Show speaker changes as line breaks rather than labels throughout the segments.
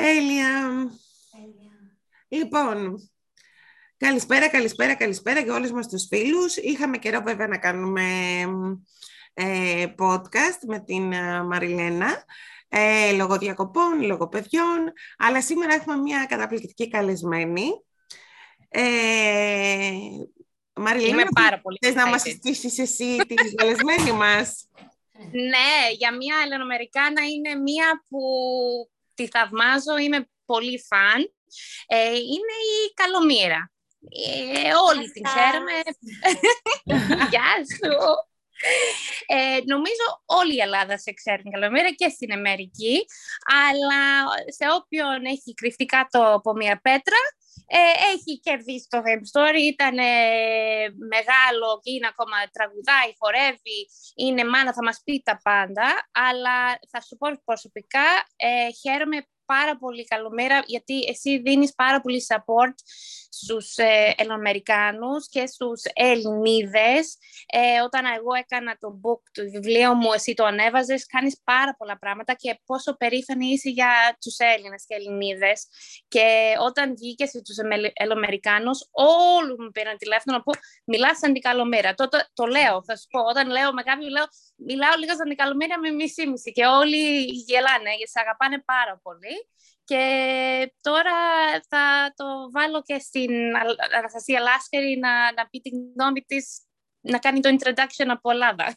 Τέλεια. Λοιπόν, καλησπέρα, καλησπέρα, καλησπέρα για όλους μας τους φίλους. Είχαμε καιρό βέβαια να κάνουμε ε, podcast με την ε, Μαριλένα, ε, λόγω διακοπών, λόγω παιδιών, αλλά σήμερα έχουμε μια καταπληκτική καλεσμένη. Ε, Μαριλένα,
Είμαι πάρα πολύ
θες να μας συστήσεις εσύ την καλεσμένη μας;
Ναι, για μια Ελληνοαμερικάνα είναι μια που τη θαυμάζω, είμαι πολύ φαν. Ε, είναι η Καλομήρα. Ε, όλοι την ξέρουμε. Γεια σου. Ε, νομίζω όλη η Ελλάδα σε ξέρει Καλομήρα και στην Αμερική, αλλά σε όποιον έχει κρυφτεί κάτω από μια πέτρα, ε, έχει κερδίσει το Fame Story, ήταν μεγάλο και είναι ακόμα τραγουδάει, χορεύει, είναι μάνα, θα μας πει τα πάντα, αλλά θα σου πω προσωπικά, ε, χαίρομαι πάρα πολύ καλομέρα γιατί εσύ δίνεις πάρα πολύ support στους ε, και στους Ελληνίδες. Ε, όταν εγώ έκανα το book, το βιβλίο μου, εσύ το ανέβαζες, κάνεις πάρα πολλά πράγματα και πόσο περήφανη είσαι για τους Έλληνες και Ελληνίδες. Και όταν βγήκες στους Ελληνοαμερικάνους, όλοι μου πήραν τηλέφωνο να πω, μιλάς σαν την καλομέρα. Το, το, το, λέω, θα σου πω, όταν λέω με κάποιον, λέω, μιλάω λίγο σαν την καλομέρα με μισή-μισή και όλοι γελάνε, γιατί σε αγαπάνε πάρα πολύ. Και τώρα θα το βάλω και στην Αναστασία Λάσκερη να, να πει την γνώμη της, να κάνει το introduction από Ελλάδα.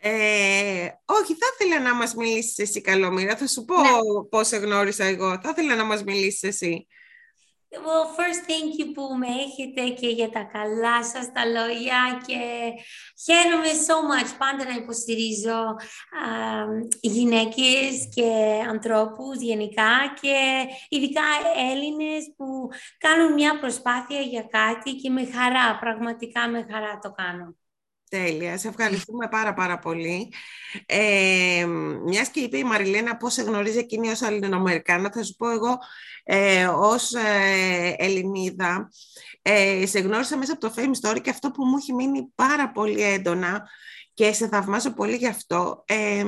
Ε, όχι, θα ήθελα να μας μιλήσεις εσύ, Καλομήρα. Θα σου πω ναι. πώς σε γνώρισα εγώ. Θα ήθελα να μας μιλήσεις εσύ.
Well, first thank you που με έχετε και για τα καλά σας τα λόγια και χαίρομαι so much πάντα να υποστηρίζω α, γυναίκες και ανθρώπους γενικά και ειδικά Έλληνες που κάνουν μια προσπάθεια για κάτι και με χαρά, πραγματικά με χαρά το κάνω.
Τέλεια. Σε ευχαριστούμε πάρα πάρα πολύ. Ε, μιας και είπε η Μαριλένα πώς σε γνωρίζει εκείνη ως Ελληνοαμερικάνα, θα σου πω εγώ ε, ως ε, Ελληνίδα. Ε, σε γνώρισα μέσα από το Fame Story και αυτό που μου έχει μείνει πάρα πολύ έντονα και σε θαυμάζω πολύ γι' αυτό, ε,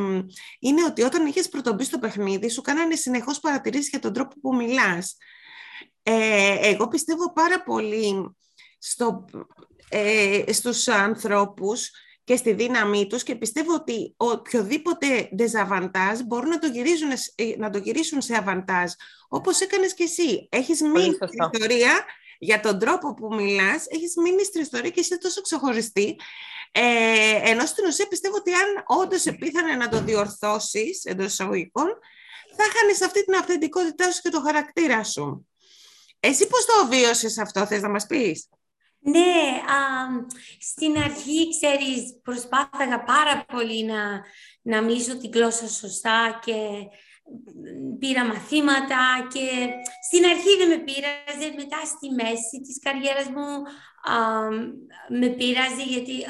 είναι ότι όταν είχες πρωτομπεί στο παιχνίδι σου κάνανε συνεχώς παρατηρήσεις για τον τρόπο που μιλάς. Ε, εγώ πιστεύω πάρα πολύ στο ε, στους ανθρώπους και στη δύναμή τους και πιστεύω ότι οποιοδήποτε dezavantage μπορούν να το, γυρίζουν, ε, να το γυρίσουν σε αβαντάζ. Όπως έκανες και εσύ. Έχεις μείνει στην ιστορία για τον τρόπο που μιλάς, έχεις μείνει στην ιστορία και είσαι τόσο ξεχωριστή. Ε, ενώ στην ουσία πιστεύω ότι αν όντως επίθανε να το διορθώσεις εντός εισαγωγικών, θα χάνεις αυτή την αυθεντικότητά σου και το χαρακτήρα σου. Εσύ πώς το βίωσες αυτό, θες να μας πεις;
Ναι, στην αρχή, ξέρεις, προσπάθαγα πάρα πολύ να, να μιλήσω την γλώσσα σωστά και πήρα μαθήματα και στην αρχή δεν με πείραζε, μετά στη μέση της καριέρας μου με πείραζε γιατί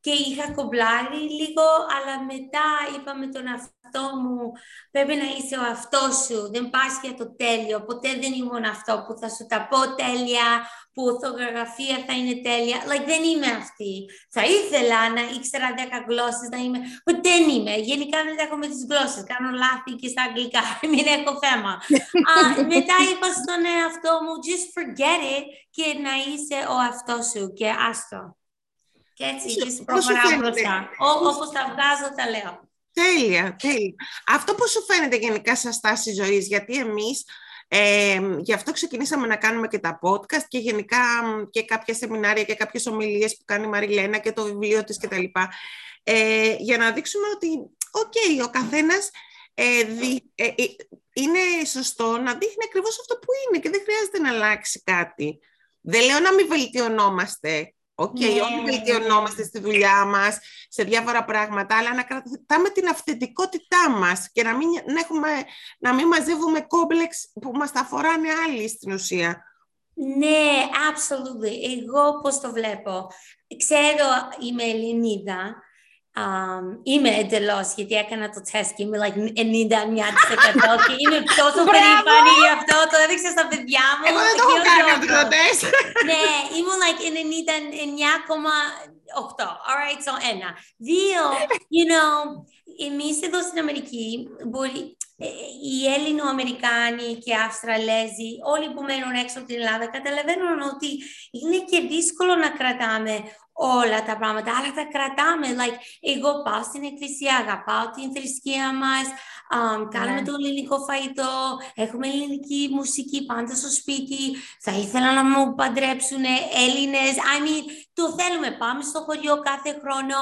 και είχα κομπλάρει λίγο, αλλά μετά είπα με τον αυτό μου, πρέπει να είσαι ο αυτός σου, δεν πας για το τέλειο, ποτέ δεν ήμουν αυτό που θα σου τα πω τέλεια, που η ορθογραφία θα είναι τέλεια. Like, δεν είμαι αυτή. Θα ήθελα να ήξερα 10 γλώσσες, να είμαι, δεν είμαι. Γενικά δεν έχω με τις γλώσσες, κάνω λάθη και στα αγγλικά, μην έχω θέμα. uh, μετά είπα στον εαυτό μου, just forget it και να είσαι ο αυτός σου και άστο. Και έτσι, και προχωράω μπροστά. Όπως τα βγάζω, τα λέω.
Τέλεια, τέλεια. Αυτό πώς σου φαίνεται γενικά σαν στάση ζωής, γιατί εμείς ε, γι' αυτό ξεκινήσαμε να κάνουμε και τα podcast και γενικά και κάποια σεμινάρια και κάποιες ομιλίες που κάνει η Μαριλένα και το βιβλίο της κτλ. Ε, για να δείξουμε ότι, OK, okay, ο καθένας ε, δι, ε, ε, είναι σωστό να δείχνει ακριβώς αυτό που είναι και δεν χρειάζεται να αλλάξει κάτι. Δεν λέω να μην βελτιωνόμαστε, OK, okay, ναι. όλοι βελτιωνόμαστε στη δουλειά μας, σε διάφορα πράγματα, αλλά να κρατάμε την αυθεντικότητά μας και να μην, να έχουμε, να μην μαζεύουμε κόμπλεξ που μας τα φοράνε άλλοι στην ουσία.
Ναι, absolutely. Εγώ πώς το βλέπω. Ξέρω, είμαι Ελληνίδα Um, είμαι εντελώς γιατί έκανα το τεστ και είμαι like 99% και είμαι τόσο περήφανη γι' αυτό. Το έδειξα στα παιδιά μου.
Εγώ δεν το έχω κάνει αυτό το τεστ.
ναι, ήμουν like 99,8. Alright, so ένα. Δύο, you know, εμείς εδώ στην Αμερική μπορεί, ε, οι Έλληνο-Αμερικάνοι και Αυστραλέζοι, όλοι που μένουν έξω από την Ελλάδα, καταλαβαίνουν ότι είναι και δύσκολο να κρατάμε όλα τα πράγματα, αλλά τα κρατάμε. Like, εγώ πάω στην εκκλησία, αγαπάω την θρησκεία μας, um, κάνουμε ναι. το ελληνικό φαγητό, έχουμε ελληνική μουσική πάντα στο σπίτι, θα ήθελα να μου παντρέψουν Έλληνες, I mean, το θέλουμε, πάμε στο χωριό κάθε χρόνο.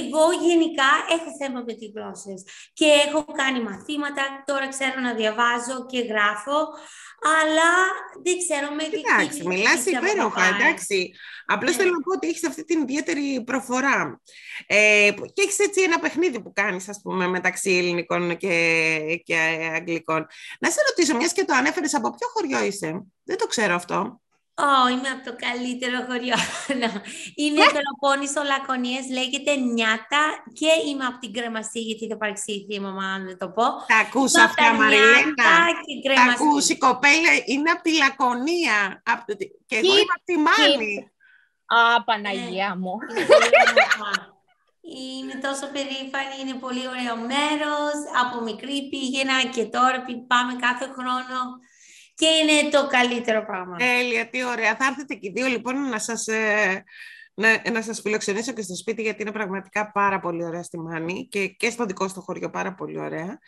Εγώ γενικά έχω θέμα με τις γλώσσες και έχω κάνει μαθήματα, τώρα ξέρω να διαβάζω και γράφω, αλλά δεν ξέρω με τι...
Εντάξει, μιλάς υπέροχα, εντάξει. Απλώς ναι. θέλω να πω ότι έχεις αυτή την ιδιαίτερη προφορά. Ε, και έχεις έτσι ένα παιχνίδι που κάνεις, ας πούμε, μεταξύ ελληνικών και, και αγγλικών. Να σε ρωτήσω, μιας και το ανέφερες, από ποιο χωριό είσαι; Δεν το ξέρω αυτό.
Ω, είμαι από το καλύτερο χωριό. είμαι Πελοπόννησο Λακωνίες, λέγεται Νιάτα και είμαι από την Κρεμαστή, γιατί θα παρεξήθει η μαμά, αν δεν το πω.
Τα ακούς αυτά, Μαριλένα. Τα ακούς, η κοπέλα είναι από τη Λακωνία. Και εγώ είμαι από τη Μάνη.
Α, Παναγία ναι. μου.
Είμαι τόσο περήφανη, είναι πολύ ωραίο μέρος. Από μικρή πήγαινα και τώρα πάμε κάθε χρόνο και είναι το καλύτερο πράγμα.
Τέλεια, τι ωραία. Θα έρθετε και οι δύο λοιπόν να σας, ε, να, να σας φιλοξενήσω και στο σπίτι γιατί είναι πραγματικά πάρα πολύ ωραία στη Μάνη και, και στο δικό στο χωριό πάρα πολύ ωραία.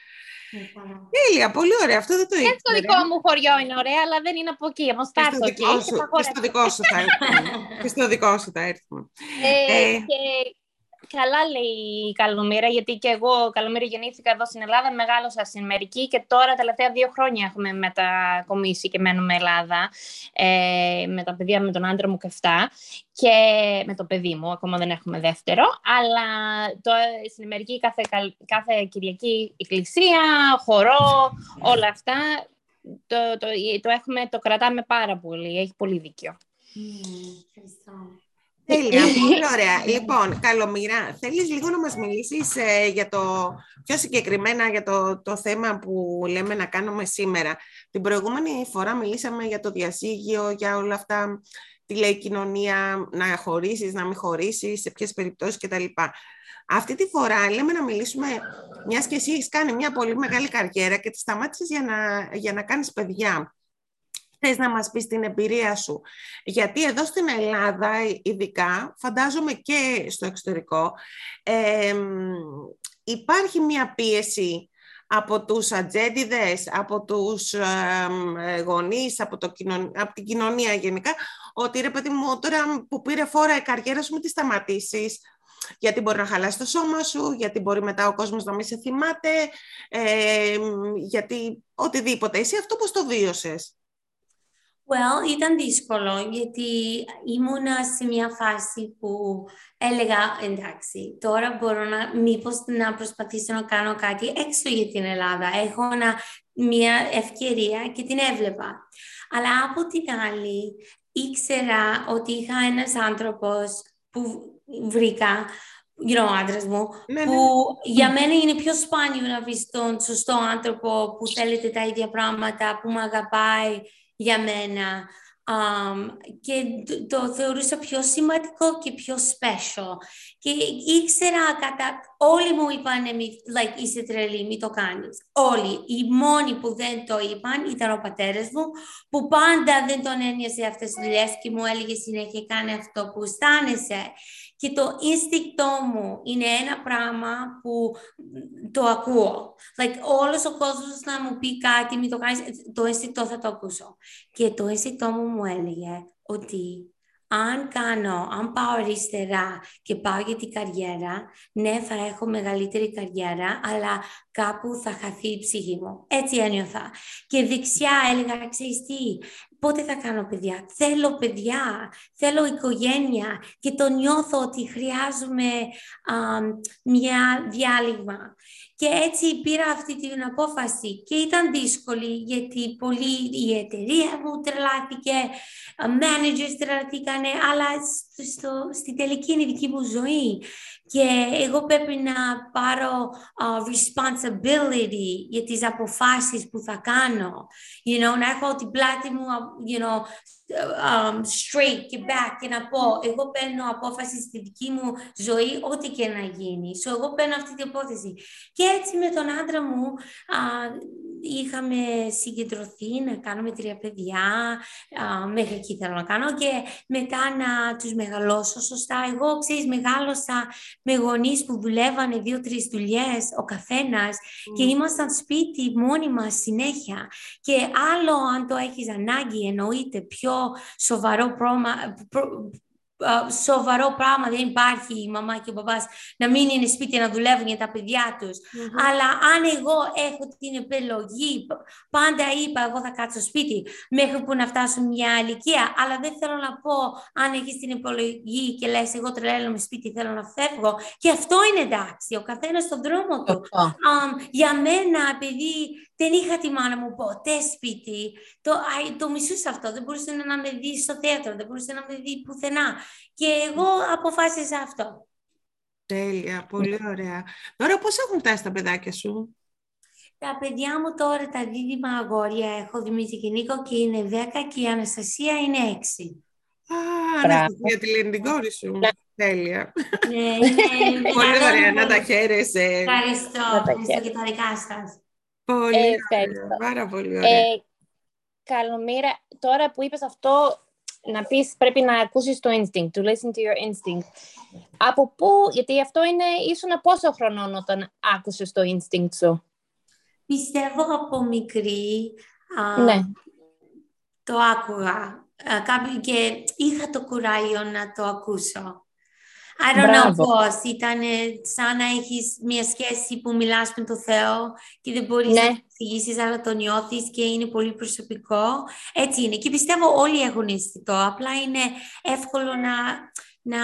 Τέλεια, πολύ ωραία. Αυτό δεν το
ήξερα. Και στο δικό μου χωριό είναι ωραία, αλλά δεν είναι από εκεί. Όμως θα έρθω εκεί.
Και στο δικό σου θα έρθουμε. και στο δικό σου θα έρθουμε.
Ε, ε, και Καλά λέει η Καλομήρα, γιατί και εγώ Καλομήρα γεννήθηκα εδώ στην Ελλάδα, μεγάλωσα στην Αμερική και τώρα τα τελευταία δύο χρόνια έχουμε μετακομίσει και μένουμε Ελλάδα ε, με τα παιδιά, με τον άντρα μου και αυτά και με το παιδί μου, ακόμα δεν έχουμε δεύτερο, αλλά το, στην Αμερική κάθε, κάθε Κυριακή εκκλησία, χορό, όλα αυτά το, το, το, έχουμε, το κρατάμε πάρα πολύ, έχει πολύ δίκιο.
Mm,
Τέλεια, πολύ ωραία. Λοιπόν, Καλομήρα, θέλεις λίγο να μας μιλήσεις ε, για το, πιο συγκεκριμένα για το, το θέμα που λέμε να κάνουμε σήμερα. Την προηγούμενη φορά μιλήσαμε για το διασύγιο, για όλα αυτά, τη λέει κοινωνία, να χωρίσεις, να μην χωρίσεις, σε ποιες περιπτώσεις κτλ. Αυτή τη φορά λέμε να μιλήσουμε, μιας και εσύ έχεις κάνει μια πολύ μεγάλη καριέρα και τη σταμάτησες για να, για να κάνεις παιδιά θες να μας πεις την εμπειρία σου. Γιατί εδώ στην Ελλάδα, ειδικά, φαντάζομαι και στο εξωτερικό, υπάρχει μια πίεση από τους ατζέντιδες, από τους ε, γονείς, από, το από την κοινωνία γενικά, ότι ρε παιδί μου, τώρα που πήρε φόρα η καριέρα σου, μην τη σταματήσεις, γιατί μπορεί να χαλάσει το σώμα σου, γιατί μπορεί μετά ο κόσμος να μην σε θυμάται, ε, γιατί οτιδήποτε. Εσύ αυτό πώς το βίωσες;
Well, ήταν δύσκολο γιατί ήμουνα σε μια φάση που έλεγα εντάξει, τώρα μπορώ να, μήπως να προσπαθήσω να κάνω κάτι έξω για την Ελλάδα. Έχω μια ευκαιρία και την έβλεπα. Αλλά από την άλλη ήξερα ότι είχα ένας άνθρωπος που βρήκα you know, άντρας μου, ναι, ναι. που για μένα είναι πιο σπάνιο να βρεις τον σωστό άνθρωπο που θέλετε τα ίδια πράγματα, που με αγαπάει για μένα και το θεωρούσα πιο σημαντικό και πιο special. Και ήξερα κατά... Όλοι μου είπαν, like, είσαι τρελή, μην το κάνεις. Όλοι. Οι μόνοι που δεν το είπαν ήταν ο πατέρας μου, που πάντα δεν τον ένιωσε αυτές τις δουλειές και μου έλεγε συνέχεια, κάνε αυτό που αισθάνεσαι. Και το instinct μου είναι ένα πράγμα που το ακούω. Like, όλος ο κόσμος να μου πει κάτι, μην το κάνεις, το instinct θα το ακούσω. Και το instinct μου μου έλεγε ότι αν κάνω, αν πάω αριστερά και πάω για την καριέρα, ναι, θα έχω μεγαλύτερη καριέρα, αλλά κάπου θα χαθεί η ψυχή μου. Έτσι ένιωθα. Και δεξιά έλεγα, ξέρεις τι, πότε θα κάνω παιδιά; Θέλω παιδιά, θέλω οικογένεια και το νιώθω ότι χρειάζομαι μια διάλειμμα. Και έτσι πήρα αυτή την απόφαση και ήταν δύσκολη γιατί πολύ η εταιρεία μου τρελάθηκε, managers τρελαθήκανε, αλλά στο, στη τελική είναι η δική μου ζωή. Και εγώ πρέπει να πάρω responsibility για τις αποφάσεις που θα κάνω. You know, να έχω την πλάτη μου you know, um, straight και back και να πω εγώ παίρνω απόφαση στη δική μου ζωή ό,τι και να γίνει. So, εγώ παίρνω αυτή την υπόθεση. Και έτσι με τον άντρα μου είχαμε συγκεντρωθεί να κάνουμε τρία παιδιά, α, μέχρι εκεί θέλω να κάνω και μετά να τους μεγαλώσω σωστά. Εγώ, ξέρεις, μεγάλωσα με γονείς που δουλεύανε δύο-τρεις δουλειές ο καθένας και ήμασταν σπίτι μόνοι μας συνέχεια. Και άλλο αν το έχεις ανάγκη, εννοείται πιο σοβαρό πρόβλημα, σοβαρό πράγμα, δεν υπάρχει η μαμά και ο μπαμπάς να μην είναι σπίτι να δουλεύουν για τα παιδιά τους. Αλλά αν εγώ έχω την επιλογή, πάντα είπα εγώ θα κάτσω σπίτι μέχρι που να φτάσω μια ηλικία, αλλά δεν θέλω να πω αν έχεις την επιλογή και λες εγώ τρελαίνομαι σπίτι, θέλω να φεύγω και αυτό είναι εντάξει, ο καθένας στον δρόμο του. Um, για μένα, επειδή δεν είχα τη μάνα μου ποτέ σπίτι. Το, το μισούσα αυτό. Δεν μπορούσε να με δει στο θέατρο, δεν μπορούσε να με δει πουθενά. Και εγώ αποφάσισα αυτό.
Τέλεια, πολύ ωραία. Τώρα πώς έχουν φτάσει τα παιδάκια σου;
Τα παιδιά μου τώρα, τα δίδυμα αγόρια, έχω Δημήτρη και Νίκο και είναι 10 και η Αναστασία είναι 6.
Α, Αναστασία, τη λένε την κόρη σου. Τέλεια.
Ναι, είναι,
πολύ ωραία, να τα χαίρεσαι.
Ευχαριστώ, ευχαριστώ και τα δικά σας.
Πολύ
Ε,
ωραία, πάρα πολύ ωραία.
Ε, Καλομήρα, τώρα που είπες αυτό, να πεις πρέπει να ακούσεις το instinct, to listen to your instinct. Από πού, γιατί αυτό είναι ήσουν πόσο χρονών όταν άκουσες το instinct σου;
Πιστεύω από μικρή α,
Ναι.
το άκουγα α, κάποιο και είχα το κουράγιο να το ακούσω. I don't know
Μπράβο.
πώς. Ήταν σαν να έχεις μια σχέση που μιλάς με το Θεό και δεν μπορείς
Ναι.
να το εξηγήσεις, αλλά το νιώθεις και είναι πολύ προσωπικό. Έτσι είναι. Και πιστεύω όλοι έχουν αισθητό. Απλά είναι εύκολο να, να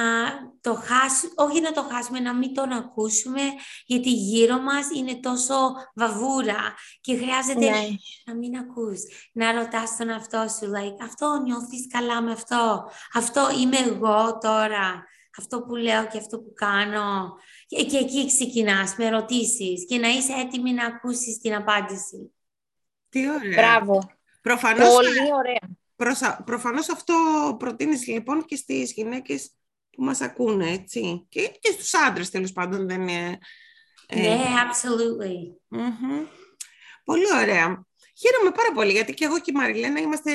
το χάσουμε, όχι να το χάσουμε, να μην τον ακούσουμε, γιατί γύρω μας είναι τόσο βαβούρα και χρειάζεται
Ναι.
να μην ακούς, να ρωτάς τον αυτό σου, like, αυτό νιώθεις καλά με αυτό, αυτό είμαι εγώ τώρα, αυτό που λέω και αυτό που κάνω. Και, και εκεί ξεκινάς με ερωτήσεις και να είσαι έτοιμη να ακούσεις την απάντηση.
Τι ωραία.
Μπράβο.
Προφανώς,
Πολύ ωραία.
προσα- προφανώς αυτό προτείνεις λοιπόν και στις γυναίκες που μας ακούνε, έτσι. Και, και στους άντρες τέλος πάντων δεν είναι... ε,
Ναι, absolutely.
Μμμ. Πολύ ωραία. Χαίρομαι πάρα πολύ γιατί και εγώ και η Μαριλένα είμαστε,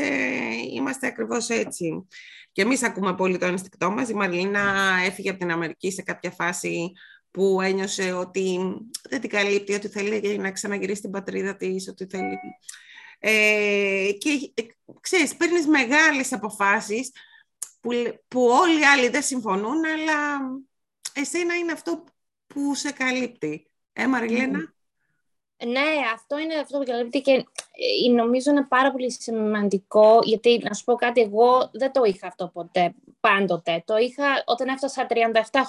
είμαστε ακριβώς έτσι. Και εμείς ακούμε πολύ το ενστικτό μας. Η Μαριλίνα έφυγε από την Αμερική σε κάποια φάση που ένιωσε ότι δεν την καλύπτει, ότι θέλει να ξαναγυρίσει στην πατρίδα της, ότι θέλει... Ε, και ε, ξέρεις, παίρνεις μεγάλες αποφάσεις που, που όλοι οι άλλοι δεν συμφωνούν, αλλά εσένα είναι αυτό που σε καλύπτει. Ε, Μαριλένα;
Ναι, αυτό είναι αυτό που καλύπτει και ε, νομίζω είναι πάρα πολύ σημαντικό γιατί να σου πω κάτι, εγώ δεν το είχα αυτό ποτέ, πάντοτε. Το είχα όταν έφτασα 37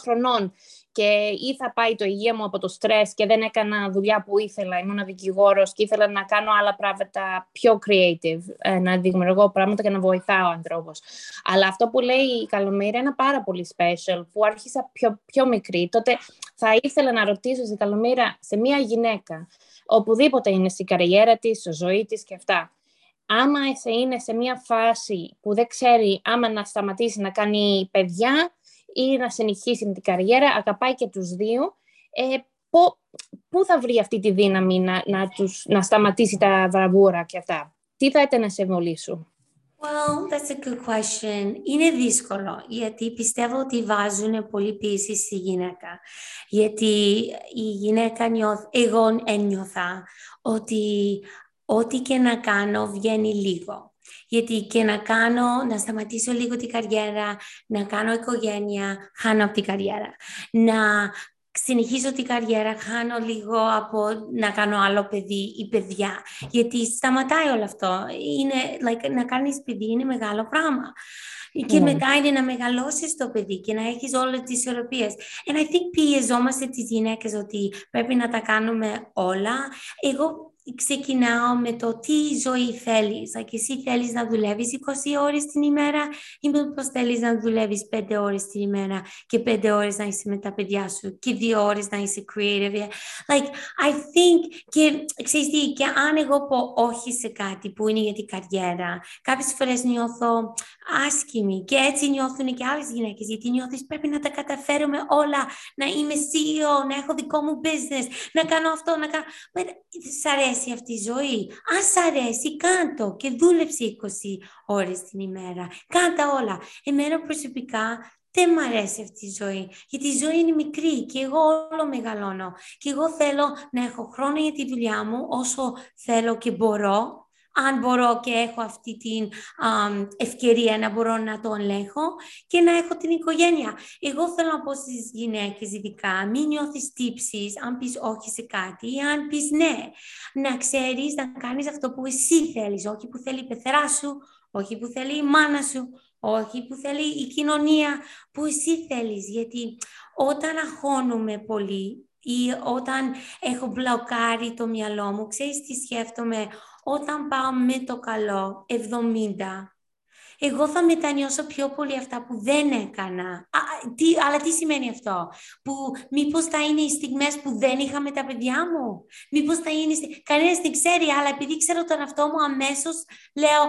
χρονών και ή θα πάει το υγεία μου από το στρες και δεν έκανα δουλειά που ήθελα, ήμουν δικηγόρος και ήθελα να κάνω άλλα πράγματα πιο creative, ε, να δημιουργώ πράγματα και να βοηθάω ανθρώπους. Αλλά αυτό που λέει η Καλομήρα είναι πάρα πολύ special, που άρχισα πιο, πιο μικρή. Τότε θα ήθελα να ρωτήσω στην Καλομήρα σε μια γυναίκα, οπουδήποτε είναι στην καριέρα της, στη ζωή της και αυτά. Άμα σε είναι σε μια φάση που δεν ξέρει άμα να σταματήσει να κάνει παιδιά ή να συνεχίσει με την καριέρα, αγαπάει και τους δύο, ε, πο- πού θα βρει αυτή τη δύναμη να, να, τους, να σταματήσει τα βραβούρα και αυτά; Τι θα ήταν σε συμβολή σου.
Well, that's a good question. Είναι δύσκολο, γιατί πιστεύω ότι βάζουν πολύ πίεση στη γυναίκα. Γιατί η γυναίκα νιώθ, εγώ ένιωθα ότι ό,τι και να κάνω βγαίνει λίγο. Γιατί και να κάνω, να σταματήσω λίγο την καριέρα, να κάνω οικογένεια, χάνω από την καριέρα. Να συνεχίσω την καριέρα, χάνω λίγο από να κάνω άλλο παιδί ή παιδιά. Γιατί σταματάει όλο αυτό. Είναι, like, να κάνεις παιδί είναι μεγάλο πράγμα. Και
Ναι.
μετά είναι να μεγαλώσεις το παιδί και να έχεις όλες τις ισορροπίες. And I think πιεζόμαστε τις γυναίκες ότι πρέπει να τα κάνουμε όλα. Εγώ ξεκινάω με το τι ζωή θέλεις. Like, εσύ θέλεις να δουλεύεις 20 ώρες την ημέρα ή μήπως θέλεις να δουλεύεις 5 ώρες την ημέρα και 5 ώρες να είσαι με τα παιδιά σου και 2 ώρες να είσαι creative. Like, I think και ξέρεις τι, και αν εγώ πω όχι σε κάτι που είναι για την καριέρα, κάποιες φορές νιώθω άσχημη και έτσι νιώθουν και άλλες γυναίκες γιατί νιώθεις πρέπει να τα καταφέρουμε όλα, να είμαι CEO, να έχω δικό μου business, να κάνω αυτό, να κάνω... Σ' αρέσει αυτή η ζωή; Αν σ' αρέσει, κάντο και δούλεψε 20 ώρες την ημέρα. Κάντα όλα. Εμένα προσωπικά δεν μου αρέσει αυτή η ζωή, γιατί η ζωή είναι μικρή και εγώ όλο μεγαλώνω. Και εγώ θέλω να έχω χρόνο για τη δουλειά μου όσο θέλω και μπορώ αν μπορώ και έχω αυτή την ευκαιρία να μπορώ να το ελέγχω και να έχω την οικογένεια. Εγώ θέλω να πω στις γυναίκες ειδικά, μην νιώθεις τύψεις αν πεις όχι σε κάτι ή αν πεις ναι. Να ξέρεις να κάνεις αυτό που εσύ θέλεις, όχι που θέλει η πεθερά σου, όχι που θέλει η μάνα σου, όχι που θέλει η κοινωνία, που εσύ θέλεις. Γιατί όταν αγχώνουμε πολύ ή όταν έχω μπλοκάρει το μυαλό μου, ξέρεις τι σκέφτομαι, όταν πάω με το καλό 70, εγώ θα μετανιώσω πιο πολύ αυτά που δεν έκανα. Α, τι, αλλά τι σημαίνει αυτό, που μήπως θα είναι οι στιγμές που δεν είχα με τα παιδιά μου, μήπως θα είναι, κανένας δεν ξέρει, αλλά επειδή ξέρω τον αυτό μου αμέσως λέω,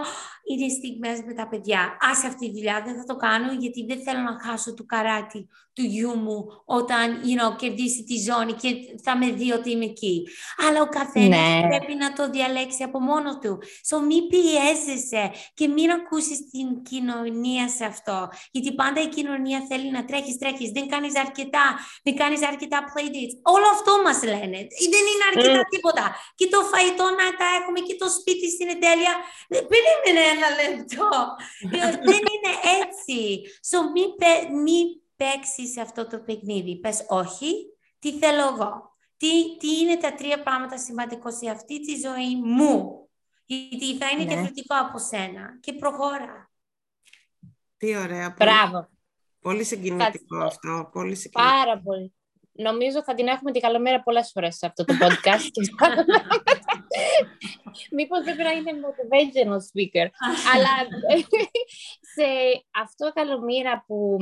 είναι στιγμές με τα παιδιά. Άσε αυτή τη δουλειά, δεν θα το κάνω γιατί δεν θέλω να χάσω το καράτι του γιού μου όταν you know, κερδίσει τη ζώνη και θα με δει ότι είμαι εκεί. Αλλά ο καθένας ναι. πρέπει να το διαλέξει από μόνος του. So μη πιέζεσαι και μην ακούσεις την κοινωνία σε αυτό. Γιατί πάντα η κοινωνία θέλει να τρέχεις, τρέχεις. Δεν κάνεις αρκετά, δεν κάνεις αρκετά playdates. Όλο αυτό μας λένε. Δεν είναι αρκετά mm. τίποτα. Και το φαϊτό να τα έχουμε και το σπίτι στην εντέλεια. Περίμενε ένα λεπτό. δεν είναι έτσι. So μη, μη παίξει σε αυτό το παιχνίδι. Πες όχι, τι θέλω εγώ; Τι, τι είναι τα τρία πράγματα σημαντικό σε αυτή τη ζωή μου; Γιατί θα είναι ναι. διαφορετικό από σένα. Και προχώρα.
Τι ωραία.
Μπράβο.
Πολύ συγκινητικό αυτό. Πολύ συγκινητικό.
Πάρα πολύ. Νομίζω θα την έχουμε την καλομέρα πολλές φορές σε αυτό το podcast. Μήπως δεν πρέπει να είναι motivational speaker. Αλλά σε αυτό καλομήρα που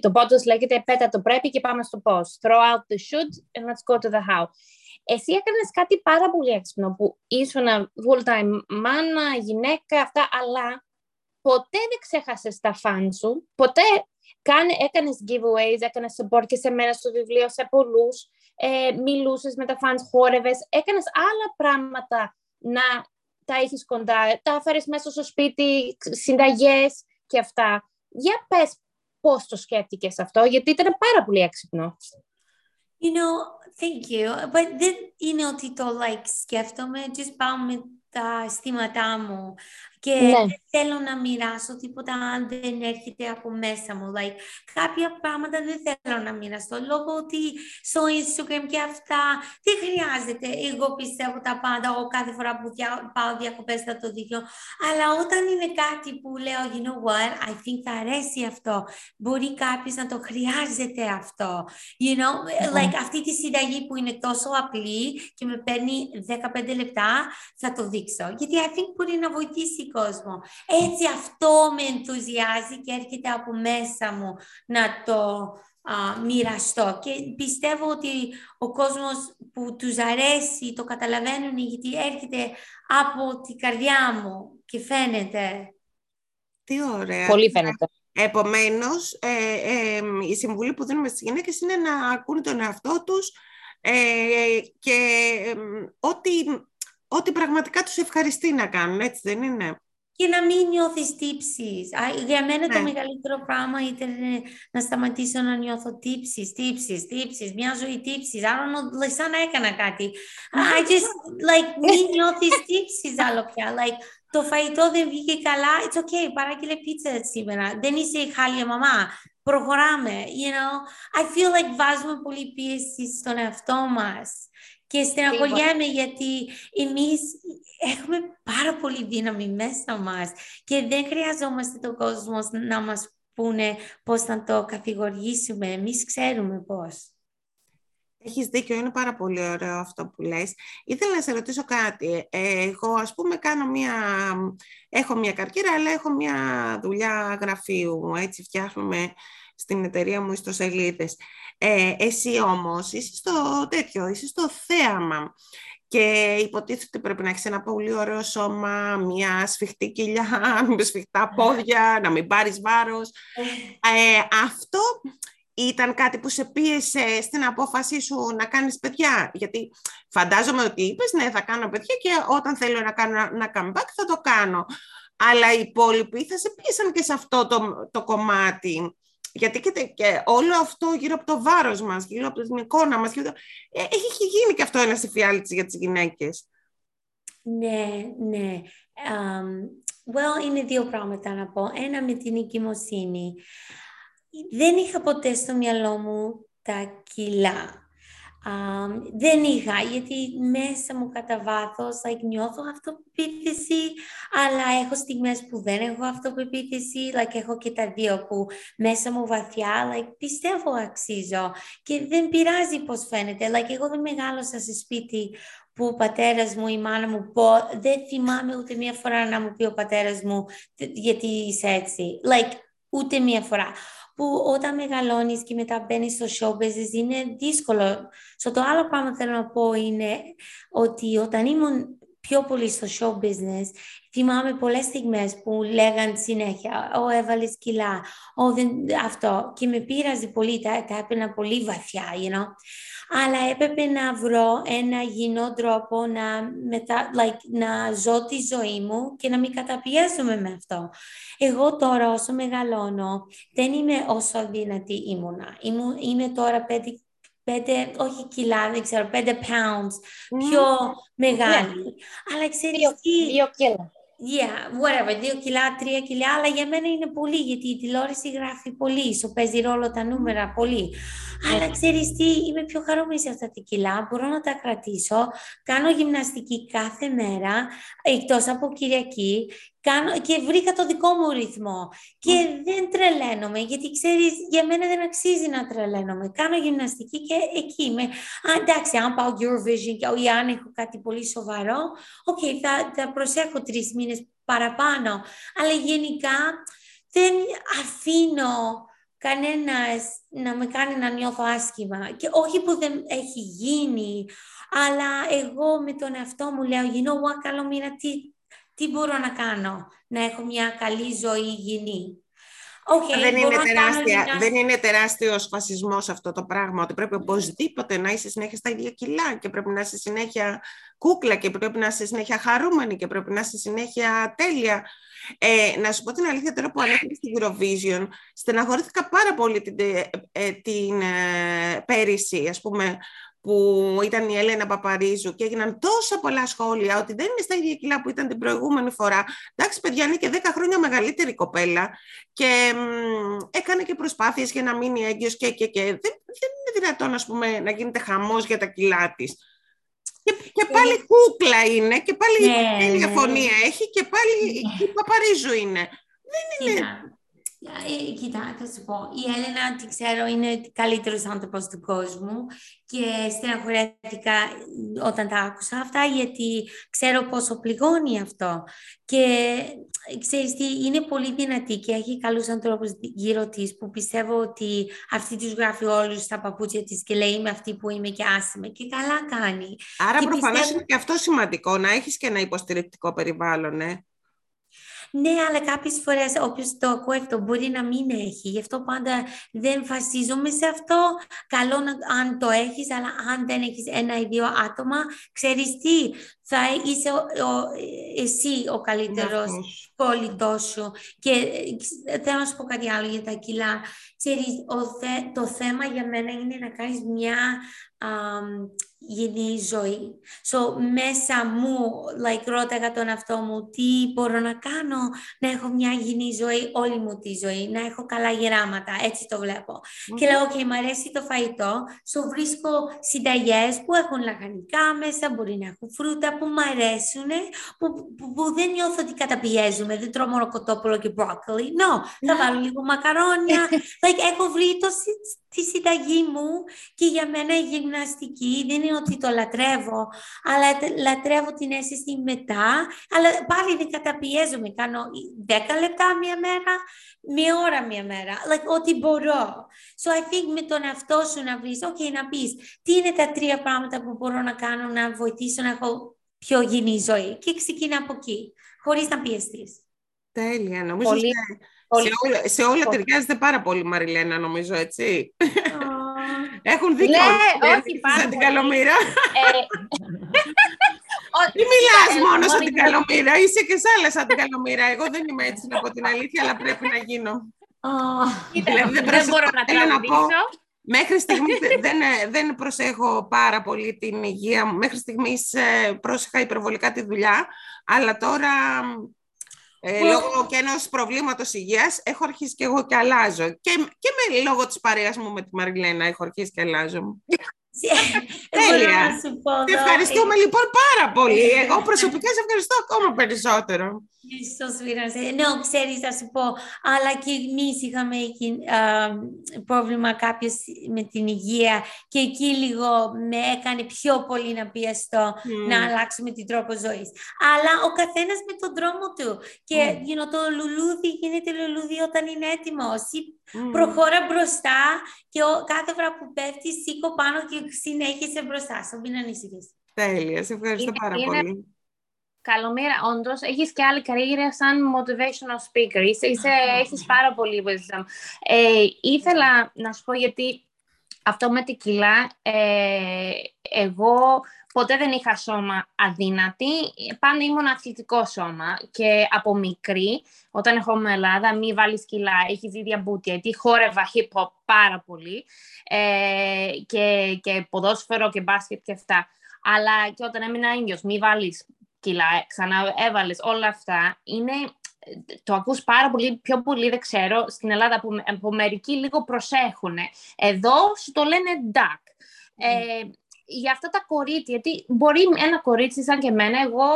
το podcast λέγεται πέτα το πρέπει και πάμε στο πώς. Throw out the should and let's go to the how. Εσύ έκανες κάτι πάρα πολύ έξυπνο που ήσουν full-time μάνα, γυναίκα, αυτά, αλλά ποτέ δεν ξέχασες τα φαν σου, ποτέ Κάνε, έκανες giveaways, έκανες support και σε μένα στο βιβλίο, σε πολλούς, ε, μιλούσες με τα fans, χόρευες, έκανες άλλα πράγματα να τα έχεις κοντά, τα φέρεις μέσα στο σπίτι, συνταγές και αυτά. Για πες πώς το σκέφτηκες αυτό, γιατί ήταν πάρα πολύ έξυπνο.
You know, thank you. But δεν είναι ότι το like σκέφτομαι, just πάω με τα αισθήματά μου και ναι. δεν θέλω να μοιράσω τίποτα αν δεν έρχεται από μέσα μου. Like, κάποια πράγματα δεν θέλω να μοιραστώ λόγω ότι στο Instagram και αυτά δεν χρειάζεται. Εγώ πιστεύω τα πάντα, εγώ κάθε φορά που δια, πάω διακοπές θα το δείχνω. Αλλά όταν είναι κάτι που λέω, you know what, I think θα αρέσει αυτό. Μπορεί κάποιος να το χρειάζεται αυτό. You know, like αυτή τη συνταγή που είναι τόσο απλή και με παίρνει 15 λεπτά, θα το δείξω. Γιατί I think μπορεί να βοηθήσει κόσμο. Έτσι αυτό με ενθουσιάζει και έρχεται από μέσα μου να το α, μοιραστώ. Και πιστεύω ότι ο κόσμος που τους αρέσει το καταλαβαίνουν γιατί έρχεται από την καρδιά μου και φαίνεται.
Τι ωραία.
Πολύ φαίνεται.
Επομένως, ε, ε, η συμβουλή που δίνουμε στις γυναίκες είναι να ακούνε τον εαυτό τους ε, και ό,τι, ό,τι πραγματικά τους ευχαριστεί να κάνουν, έτσι δεν είναι;
Και να μην νιώθεις τύψεις. Για μένα το ναι. μεγαλύτερο πράγμα ήταν να σταματήσω να νιώθω τύψεις, τύψεις, τύψεις. Μια ζωή τύψει. Άρα like, σαν να έκανα κάτι. I just, like, μην νιώθεις τύψεις άλλο πια. Like, το φαγητό δεν βγήκε καλά. It's okay, παράγγειλε πίτσα σήμερα. Δεν είσαι η χάλια μαμά. Προχωράμε. You know, I feel like βάζουμε πολύ πίεση στον εαυτό μας. Και στεναχωριέμαι γιατί εμείς έχουμε πάρα πολύ δύναμη μέσα μας και δεν χρειαζόμαστε τον κόσμο να μας πούνε πώς να το καθηγορήσουμε. Εμείς ξέρουμε πώς.
Έχεις δίκιο, είναι πάρα πολύ ωραίο αυτό που λες. Ήθελα να σε ρωτήσω κάτι. Εγώ, ας πούμε, κάνω μια... έχω μια καρκύρα, αλλά έχω μια δουλειά γραφείου. Έτσι φτιάχνουμε στην εταιρεία μου ιστοσελίδες. Ε, εσύ όμως είσαι στο τέτοιο, είσαι στο θέαμα και υποτίθεται πρέπει να έχεις ένα πολύ ωραίο σώμα, μια σφιχτή κοιλιά, με σφιχτά πόδια, να μην πάρεις βάρος. Ε, αυτό ήταν κάτι που σε πίεσε στην απόφασή σου να κάνεις παιδιά; Γιατί φαντάζομαι ότι είπες, ναι, θα κάνω παιδιά και όταν θέλω να κάνω ένα comeback θα το κάνω. Αλλά οι υπόλοιποι θα σε πίεσαν και σε αυτό το, το κομμάτι. Γιατί και, και όλο αυτό γύρω από το βάρος μας, γύρω από την εικόνα μας, ε, έχει γίνει και αυτό ένα εφιάλτης για τις γυναίκες.
Ναι, ναι. Um, well, είναι δύο πράγματα να πω. Ένα με την εγκυμοσύνη. Δεν είχα ποτέ στο μυαλό μου τα κιλά δεν είχα, γιατί μέσα μου κατά βάθος like, νιώθω αυτοπεποίθηση, αλλά έχω στιγμές που δεν έχω αυτοπεποίθηση, like, έχω και τα δύο που μέσα μου βαθιά like, πιστεύω αξίζω και δεν πειράζει πώς φαίνεται. Like, εγώ δεν μεγάλωσα σε σπίτι που ο πατέρας μου, η μάνα μου πω, δεν θυμάμαι ούτε μία φορά να μου πει ο πατέρας μου γιατί είσαι έτσι. Like, ούτε μία φορά που όταν μεγαλώνεις και μετά μπαίνεις στο show business είναι δύσκολο. Στο το άλλο πράγμα θέλω να πω είναι ότι όταν ήμουν πιο πολύ στο show business, θυμάμαι πολλές στιγμές που λέγαν συνέχεια «Ω, έβαλες κιλά», «Ω, δεν, αυτό» και με πείραζε πολύ, τα, τα έπαιρνα πολύ βαθιά, you know. Αλλά έπρεπε να βρω ένα γινό τρόπο να, μετα, like, να ζω τη ζωή μου και να μην καταπιέζομαι με αυτό. Εγώ τώρα όσο μεγαλώνω δεν είμαι όσο δυνατή ήμουνα. Είμαι τώρα πέντε πέντε, όχι κιλά, δεν ξέρω, πέντε pounds πιο μεγάλη. Yeah. Αλλά ξέρεις δύο, τι...
Δύο κιλά.
Yeah, whatever, δύο κιλά, τρία κιλά, αλλά για μένα είναι πολύ, γιατί η τηλεόραση γράφει πολύ, σου παίζει ρόλο τα νούμερα πολύ. Αλλά ξέρεις τι, είμαι πιο χαρούμενη σε αυτά τα κιλά, μπορώ να τα κρατήσω, κάνω γυμναστική κάθε μέρα, εκτός από Κυριακή, κάνω, και βρήκα το δικό μου ρυθμό. Και δεν τρελαίνομαι, γιατί ξέρεις, για μένα δεν αξίζει να τρελαίνομαι. Κάνω γυμναστική και εκεί είμαι. Α, εντάξει, αν πάω Eurovision ή αν έχω κάτι πολύ σοβαρό, OK, okay, θα, θα προσέχω τρεις μήνες παραπάνω. Αλλά γενικά δεν αφήνω κανένας να με κάνει να νιώθω άσχημα. Και όχι που δεν έχει γίνει, αλλά εγώ με τον εαυτό μου λέω, you know what, καλό μήνα, τι, τι μπορώ να κάνω, να έχω μια καλή ζωή υγιεινή.
Okay, δεν, είναι τεράστια, δεν είναι τεράστιος φασισμός αυτό το πράγμα, ότι πρέπει οπωσδήποτε να είσαι συνέχεια στα ίδια κιλά και πρέπει να είσαι συνέχεια κούκλα και πρέπει να είσαι συνέχεια χαρούμενη και πρέπει να είσαι συνέχεια τέλεια. Ε, να σου πω την αλήθεια τώρα που ανέφερες στην Eurovision, στεναχωρήθηκα πάρα πολύ την, ε, ε την ε, πέρυσι, ας πούμε, που ήταν η Έλενα Παπαρίζου και έγιναν τόσα πολλά σχόλια ότι δεν είναι στα ίδια κιλά που ήταν την προηγούμενη φορά. Εντάξει, παιδιά, είναι και 10 χρόνια μεγαλύτερη κοπέλα και έκανε και προσπάθειες για να μείνει έγκυος και, και, και. Δεν, δεν είναι δυνατόν, ας πούμε, να γίνεται χαμός για τα κιλά της. Και, και πάλι κούκλα είναι και πάλι ναι, η ναι. φωνή έχει και πάλι ναι. η Παπαρίζου είναι. Δεν είναι...
Ε, κοίτα, θα σου πω. Η Έλενα, τη ξέρω, είναι καλύτερος άνθρωπος του κόσμου και στεναχωρέθηκα όταν τα άκουσα αυτά, γιατί ξέρω πόσο πληγώνει αυτό. Και ξέρεις τι, είναι πολύ δυνατή και έχει καλούς ανθρώπους γύρω της που πιστεύω ότι αυτή τους γράφει όλους στα παπούτσια της και λέει είμαι αυτή που είμαι και άσημη και καλά κάνει.
Άρα προφανώς είναι και αυτό σημαντικό, να έχεις και ένα υποστηρικτικό περιβάλλον, ε.
Ναι, αλλά κάποιες φορές όποιος το ακούει αυτό μπορεί να μην έχει. Γι' αυτό πάντα δεν βασίζομαι σε αυτό. Καλό να, αν το έχεις, αλλά αν δεν έχεις ένα ή δύο άτομα, ξέρεις τι, θα είσαι ο, εσύ ο καλύτερος κολλητό σου. Και ε, θέλω να σου πω κάτι άλλο για τα κιλά. Ξέρεις, το θέμα για μένα είναι να κάνεις μια γεννή ζωή. So, μέσα μου, like, ρώταγα τον αυτό μου, τι μπορώ να κάνω, να έχω μια γεννή ζωή, όλη μου τη ζωή, να έχω καλά γεράματα, έτσι το βλέπω. Και λέω, ok, μου αρέσει το φαγητό, so βρίσκω συνταγές που έχουν λαχανικά μέσα, μπορεί να έχουν φρούτα που μου αρέσουν, που, που, που, δεν νιώθω ότι καταπιέζουμε, δεν τρώω μόνο κοτόπουλο και μπρόκολι. No, θα βάλω λίγο μακαρόνια. like, έχω βρει το, τη συνταγή μου και για μένα η γυμναστική δεν είναι ότι το λατρεύω, αλλά λατρεύω την αίσθηση μετά, αλλά πάλι δεν καταπιέζομαι. Κάνω 10 λεπτά μία μέρα, μία ώρα μία μέρα, like, ό,τι μπορώ. So I think με τον εαυτό σου να βρεις, ok, να πεις, τι είναι τα τρία πράγματα που μπορώ να κάνω να βοηθήσω να έχω πιο υγιεινή ζωή. Και ξεκινά από εκεί, χωρίς να πιεστείς.
Τέλεια. Νομίζω πολύ, σε, όλα, σε όλα ταιριάζεται πάρα πολύ, Μαριλένα, νομίζω, έτσι. Έχουν δίκιο.
Ναι, όχι πάρα
την καλομήρα. Τι μιλάς μόνος σαν την καλομήρα, είσαι και σε άλλα σαν την καλομήρα. Εγώ δεν είμαι έτσι, να πω την αλήθεια, αλλά πρέπει να γίνω.
Δηλαδή, δεν μπορώ να τραγουδήσω.
Μέχρι στιγμής δεν, δεν προσέχω πάρα πολύ την υγεία μου. Μέχρι στιγμής ε, πρόσεχα υπερβολικά τη δουλειά, αλλά τώρα ε, λόγω και ενός προβλήματος υγείας έχω αρχίσει και εγώ και αλλάζω. Και, και με, λόγω της παρέας μου με τη Μαριλένα έχω αρχίσει και αλλάζω. Τέλεια. Σε ευχαριστούμε λοιπόν πάρα πολύ. Εγώ προσωπικά σε ευχαριστώ ακόμα περισσότερο.
Ίσως Ναι, ξέρεις, θα σου πω, αλλά και εμείς είχαμε πρόβλημα κάποιος με την υγεία και εκεί λίγο με έκανε πιο πολύ να πιεστώ να αλλάξουμε την τρόπο ζωής. Αλλά ο καθένας με τον δρόμο του. Και mm. το λουλούδι γίνεται λουλούδι όταν είναι έτοιμος. Mm. Προχώρα μπροστά και κάθε φορά που πέφτεις σήκω πάνω και συνέχισε μπροστά σου. Μην ανησυχείς.
Τέλεια, σε ευχαριστώ πάρα πολύ.
Καλομήρα, όντως, έχεις και άλλη καριέρα σαν motivational speaker. Είσαι, είσαι, έχεις πάρα πολύ wisdom. Ε, ήθελα να σου πω γιατί αυτό με την κιλά, ε, εγώ ποτέ δεν είχα σώμα αδύνατη, πάντα ήμουν αθλητικό σώμα και από μικρή, όταν έχω με Ελλάδα, μη βάλεις κιλά, έχεις ίδια μπούτια, γιατί χόρευα hip-hop πάρα πολύ ε, και, και ποδόσφαιρο και μπάσκετ και αυτά. Αλλά και όταν έμεινα ίδιος, μη βάλεις κιλά, ξαναέβαλε όλα αυτά, είναι, το ακούς πάρα πολύ, πιο πολύ δεν ξέρω, στην Ελλάδα που, που μερικοί λίγο προσέχουν. Εδώ σου το λένε duck. Ε, για αυτά τα κορίτσια, γιατί μπορεί ένα κορίτσι σαν και εμένα, εγώ,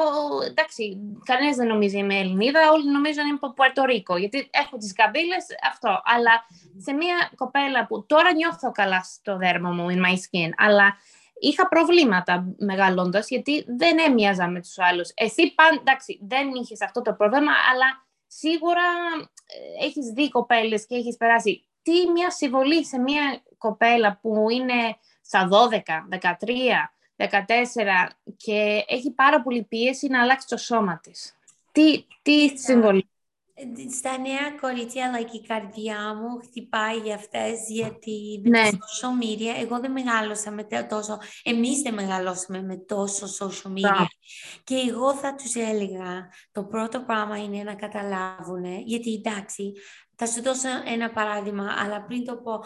εντάξει, κανένας δεν νομίζει είμαι Ελληνίδα, όλοι νομίζουν είμαι από Πουερτορίκο, γιατί έχω τις καμπύλες, αυτό. Αλλά σε μια κοπέλα που τώρα νιώθω καλά στο δέρμα μου, in my skin, αλλά είχα προβλήματα μεγαλώντας γιατί δεν έμοιαζα με τους άλλους. Εσύ πάντα, εντάξει, δεν είχες αυτό το πρόβλημα, αλλά σίγουρα ε, έχεις δει κοπέλες και έχεις περάσει. Τι μια συμβολή σε μια κοπέλα που είναι στα 12, 13, 14 και έχει πάρα πολύ πίεση να αλλάξει το σώμα της. Τι, τι συμβολή
στα νέα κορίτσια, αλλά και η καρδιά μου χτυπάει για αυτές, γιατί με ναι. social media, εγώ δεν μεγάλωσα με τόσο, εμείς δεν μεγαλώσαμε με τόσο social media. Και εγώ θα τους έλεγα, το πρώτο πράγμα είναι να καταλάβουν, γιατί εντάξει, θα σου δώσω ένα παράδειγμα, αλλά πριν το πω,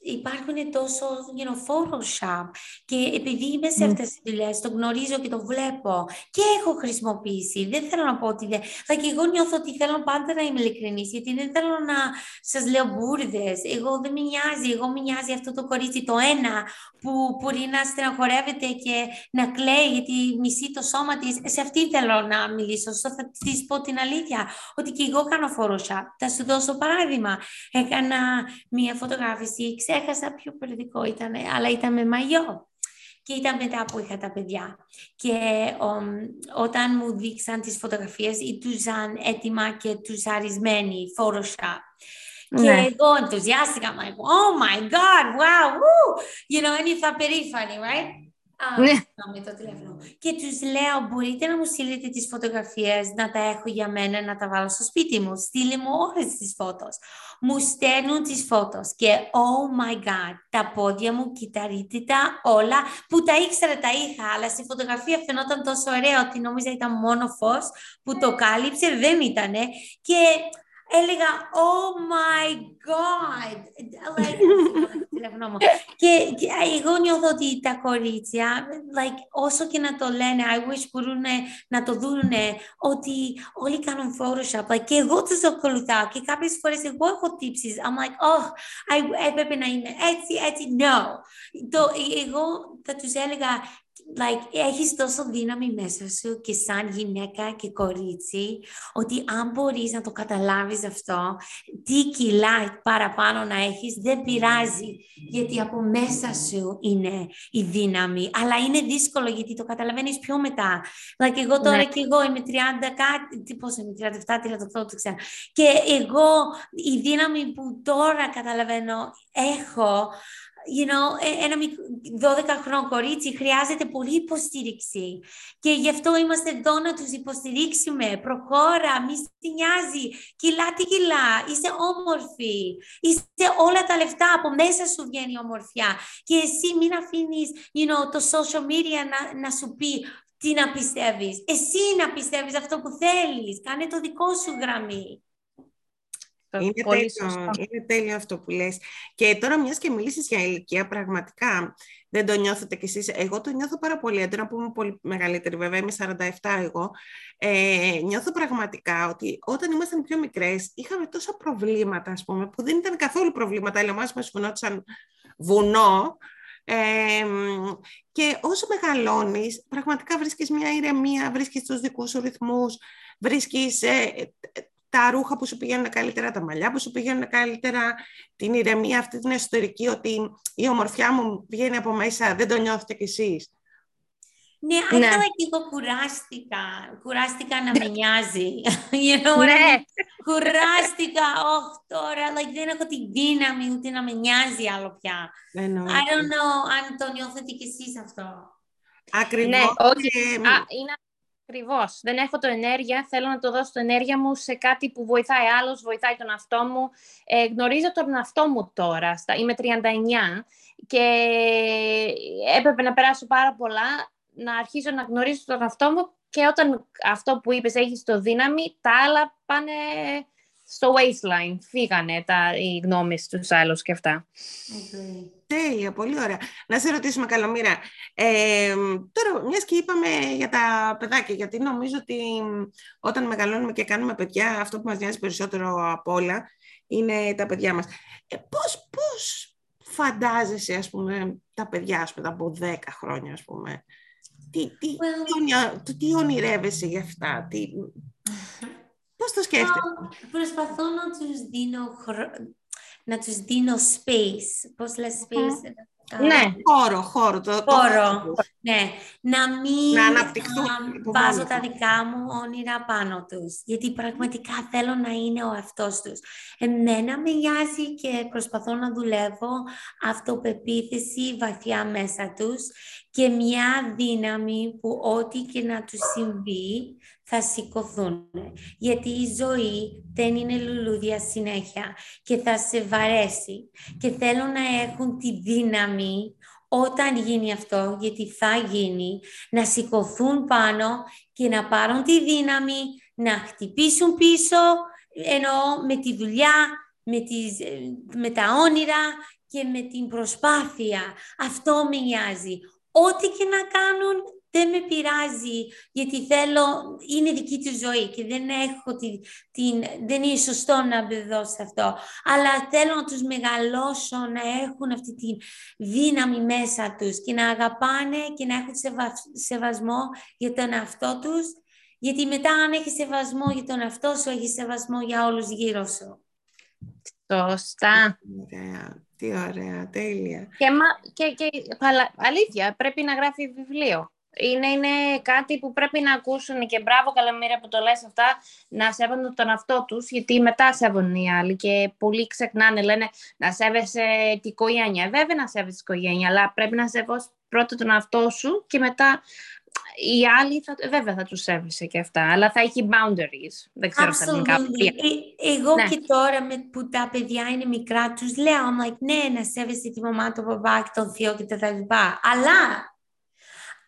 υπάρχουν τόσο you know, Photoshop και επειδή είμαι σε αυτές τις δουλειές, το γνωρίζω και το βλέπω και έχω χρησιμοποιήσει. Δεν θέλω να πω ότι δεν... και εγώ νιώθω ότι θέλω πάντα να είμαι ειλικρινής, γιατί δεν θέλω να σας λέω μπουρδες. Εγώ δεν με νοιάζει, εγώ με νοιάζει αυτό το κορίτσι το ένα που μπορεί να στεναχωρεύεται και να κλαίει γιατί μισεί το σώμα της. Σε αυτή θέλω να μιλήσω, θα της πω την αλήθεια, ότι και εγώ κάνω Photoshop. Θα σου δώσω παράδειγμα. Έκανα μία φωτογράφηση, ξέχασα ποιο περιοδικό ήταν, αλλά ήταν με μαγιό. Και ήταν μετά που είχα τα παιδιά. Και όταν μου δείξαν τις φωτογραφίες, ήταν έτοιμα και τους αρισμένοι, Photoshop. Και ναι. εγώ ενθουσιάστηκα, like, oh my god, wow, woo! You know, ένιωθα περήφανη, right? Ναι. το τηλέφωνο. Και τους λέω, μπορείτε να μου στείλετε τις φωτογραφίες, να τα έχω για μένα, να τα βάλω στο σπίτι μου. Στείλε μου όλες τις φώτος. Μου στέλνουν τις φώτος και oh my god, τα πόδια μου κυταρίτητα όλα που τα ήξερα τα είχα, αλλά στη φωτογραφία φαινόταν τόσο ωραία ότι νόμιζα ήταν μόνο φως που το κάλυψε, δεν ήτανε. Και έλεγα, oh my god, like, τηλέφωνο μου. και, εγώ νιώθω ότι τα κορίτσια, like, όσο και να το λένε, I wish μπορούν να το δουν ότι όλοι κάνουν Photoshop. Like, και εγώ τους ακολουθάω και κάποιες φορές εγώ έχω τύψεις. I'm like, oh, I, έπρεπε να είμαι έτσι, έτσι. No. Το, εγώ θα τους έλεγα, like, έχεις τόσο δύναμη μέσα σου και σαν γυναίκα και κορίτσι, ότι αν μπορείς να το καταλάβεις αυτό, τι κιλά παραπάνω να έχεις, δεν πειράζει, γιατί από μέσα σου είναι η δύναμη. Αλλά είναι δύσκολο, γιατί το καταλαβαίνεις πιο μετά. Like, εγώ τώρα ναι. και εγώ είμαι 30 κάτι, τι πώς είμαι, 37, 38, το ξέρω. Και εγώ, η δύναμη που τώρα καταλαβαίνω, έχω, you know, ε, ένα 12 χρόνο κορίτσι χρειάζεται πολύ υποστήριξη. Και γι' αυτό είμαστε εδώ να τους υποστηρίξουμε. Προχώρα, μη σε νοιάζει. Κιλά τι κιλά. Είσαι όμορφη. Είσαι όλα τα λεφτά. Από μέσα σου βγαίνει η ομορφιά. Και εσύ μην αφήνεις you know, το social media να, να σου πει τι να πιστεύεις. Εσύ να πιστεύεις αυτό που θέλεις. Κάνε το δικό σου γραμμή.
Είναι τέλειο, είναι τέλειο αυτό που λες. Και τώρα μιας και μιλήσεις για ηλικία, πραγματικά δεν το νιώθετε κι εσείς. Εγώ το νιώθω πάρα πολύ έντονα, που είμαι πολύ μεγαλύτερη βέβαια, είμαι 47 εγώ. Ε, νιώθω πραγματικά ότι όταν ήμασταν πιο μικρές είχαμε τόσα προβλήματα, ας πούμε, που δεν ήταν καθόλου προβλήματα, αλλά εμάς μας φωνόντουσαν βουνό. Ε, και όσο μεγαλώνεις, πραγματικά βρίσκεις μια ηρεμία, βρίσκεις τους δικούς σου ρυθμούς, βρίσκεις ε, τα ρούχα που σου πηγαίνουν καλύτερα, τα μαλλιά που σου πηγαίνουν καλύτερα, την ηρεμία αυτή την εσωτερική, ότι η ομορφιά μου βγαίνει από μέσα, δεν το νιώθετε κι εσείς.
Ναι, ναι. και εγώ κουράστηκα. Κουράστηκα να με νοιάζει. you know
ναι.
Κουράστηκα, όχι τώρα, like, δεν έχω τη δύναμη ούτε να με νοιάζει άλλο πια. I don't know αν το νιώθετε κι εσείς αυτό.
Ακριβώς.
Ναι, όχι. Α, είναι Ακριβώς. Δεν έχω το ενέργεια. Θέλω να το δώσω το ενέργεια μου σε κάτι που βοηθάει άλλος, βοηθάει τον αυτό μου. Ε, γνωρίζω τον αυτό μου τώρα. Στα, είμαι 39 και έπρεπε να περάσω πάρα πολλά να αρχίσω να γνωρίζω τον αυτό μου και όταν αυτό που είπες έχεις το δύναμη, τα άλλα πάνε στο waistline. Φύγανε τα, οι γνώμες τους άλλους και αυτά.
Okay. Τέλεια, πολύ ωραία. Να σε ρωτήσουμε, Καλομήρα, ε, τώρα μιας και είπαμε για τα παιδάκια, γιατί νομίζω ότι όταν μεγαλώνουμε και κάνουμε παιδιά, αυτό που μας νοιάζει περισσότερο από όλα είναι τα παιδιά μας. Ε, πώς, πώς φαντάζεσαι, ας πούμε, τα παιδιά σου μετά από 10 χρόνια, ας πούμε. Τι, τι, well, τι, τι ονειρεύεσαι για αυτά, τι... Πώς το σκέφτεσαι;
Προσπαθώ να τους δίνω, να τους δίνω space. Πώς λες space;
Ναι, χώρο, χώρο. Το,
χώρο, ναι. Να μην
να αναπτυχθούν.
βάζω τα δικά μου όνειρα πάνω τους. Γιατί πραγματικά θέλω να είναι ο αυτός τους. Εμένα με νοιάζει και προσπαθώ να δουλεύω αυτοπεποίθηση βαθιά μέσα τους και μια δύναμη που ό,τι και να τους συμβεί θα σηκωθούν. Γιατί η ζωή δεν είναι λουλούδια συνέχεια και θα σε βαρέσει. Και θέλω να έχουν τη δύναμη όταν γίνει αυτό, γιατί θα γίνει, να σηκωθούν πάνω και να πάρουν τη δύναμη, να χτυπήσουν πίσω, ενώ με τη δουλειά, με, τις, με τα όνειρα και με την προσπάθεια. Αυτό με νοιάζει. Ό,τι και να κάνουν, δεν με πειράζει γιατί θέλω, είναι δική του ζωή και δεν έχω την, την δεν είναι σωστό να δώσω αυτό. Αλλά θέλω να τους μεγαλώσω, να έχουν αυτή τη δύναμη μέσα τους και να αγαπάνε και να έχουν σεβασμό για τον εαυτό τους. Γιατί μετά αν έχεις σεβασμό για τον εαυτό σου, έχεις σεβασμό για όλους γύρω σου.
Σωστά.
Τι ωραία, τέλεια.
Και, μα, και, και αλήθεια, πρέπει να γράφει βιβλίο είναι, είναι κάτι που πρέπει να ακούσουν και μπράβο Καλαμήρα που το λες αυτά, να σέβονται τον αυτό τους, γιατί μετά σέβουν οι άλλοι και πολλοί ξεχνάνε, λένε να σέβεσαι την οικογένεια. Βέβαια να σέβεσαι την οικογένεια, αλλά πρέπει να σέβεις πρώτα τον αυτό σου και μετά οι άλλοι θα, βέβαια θα τους σέβεσαι και αυτά, αλλά θα έχει boundaries. Δεν ξέρω
θα είναι ε, Εγώ ναι. και τώρα με, που τα παιδιά είναι μικρά, τους λέω, I'm like, ναι, να σέβεσαι τη μαμά, τον παπά και τον θείο και τα λοιπά. Αλλά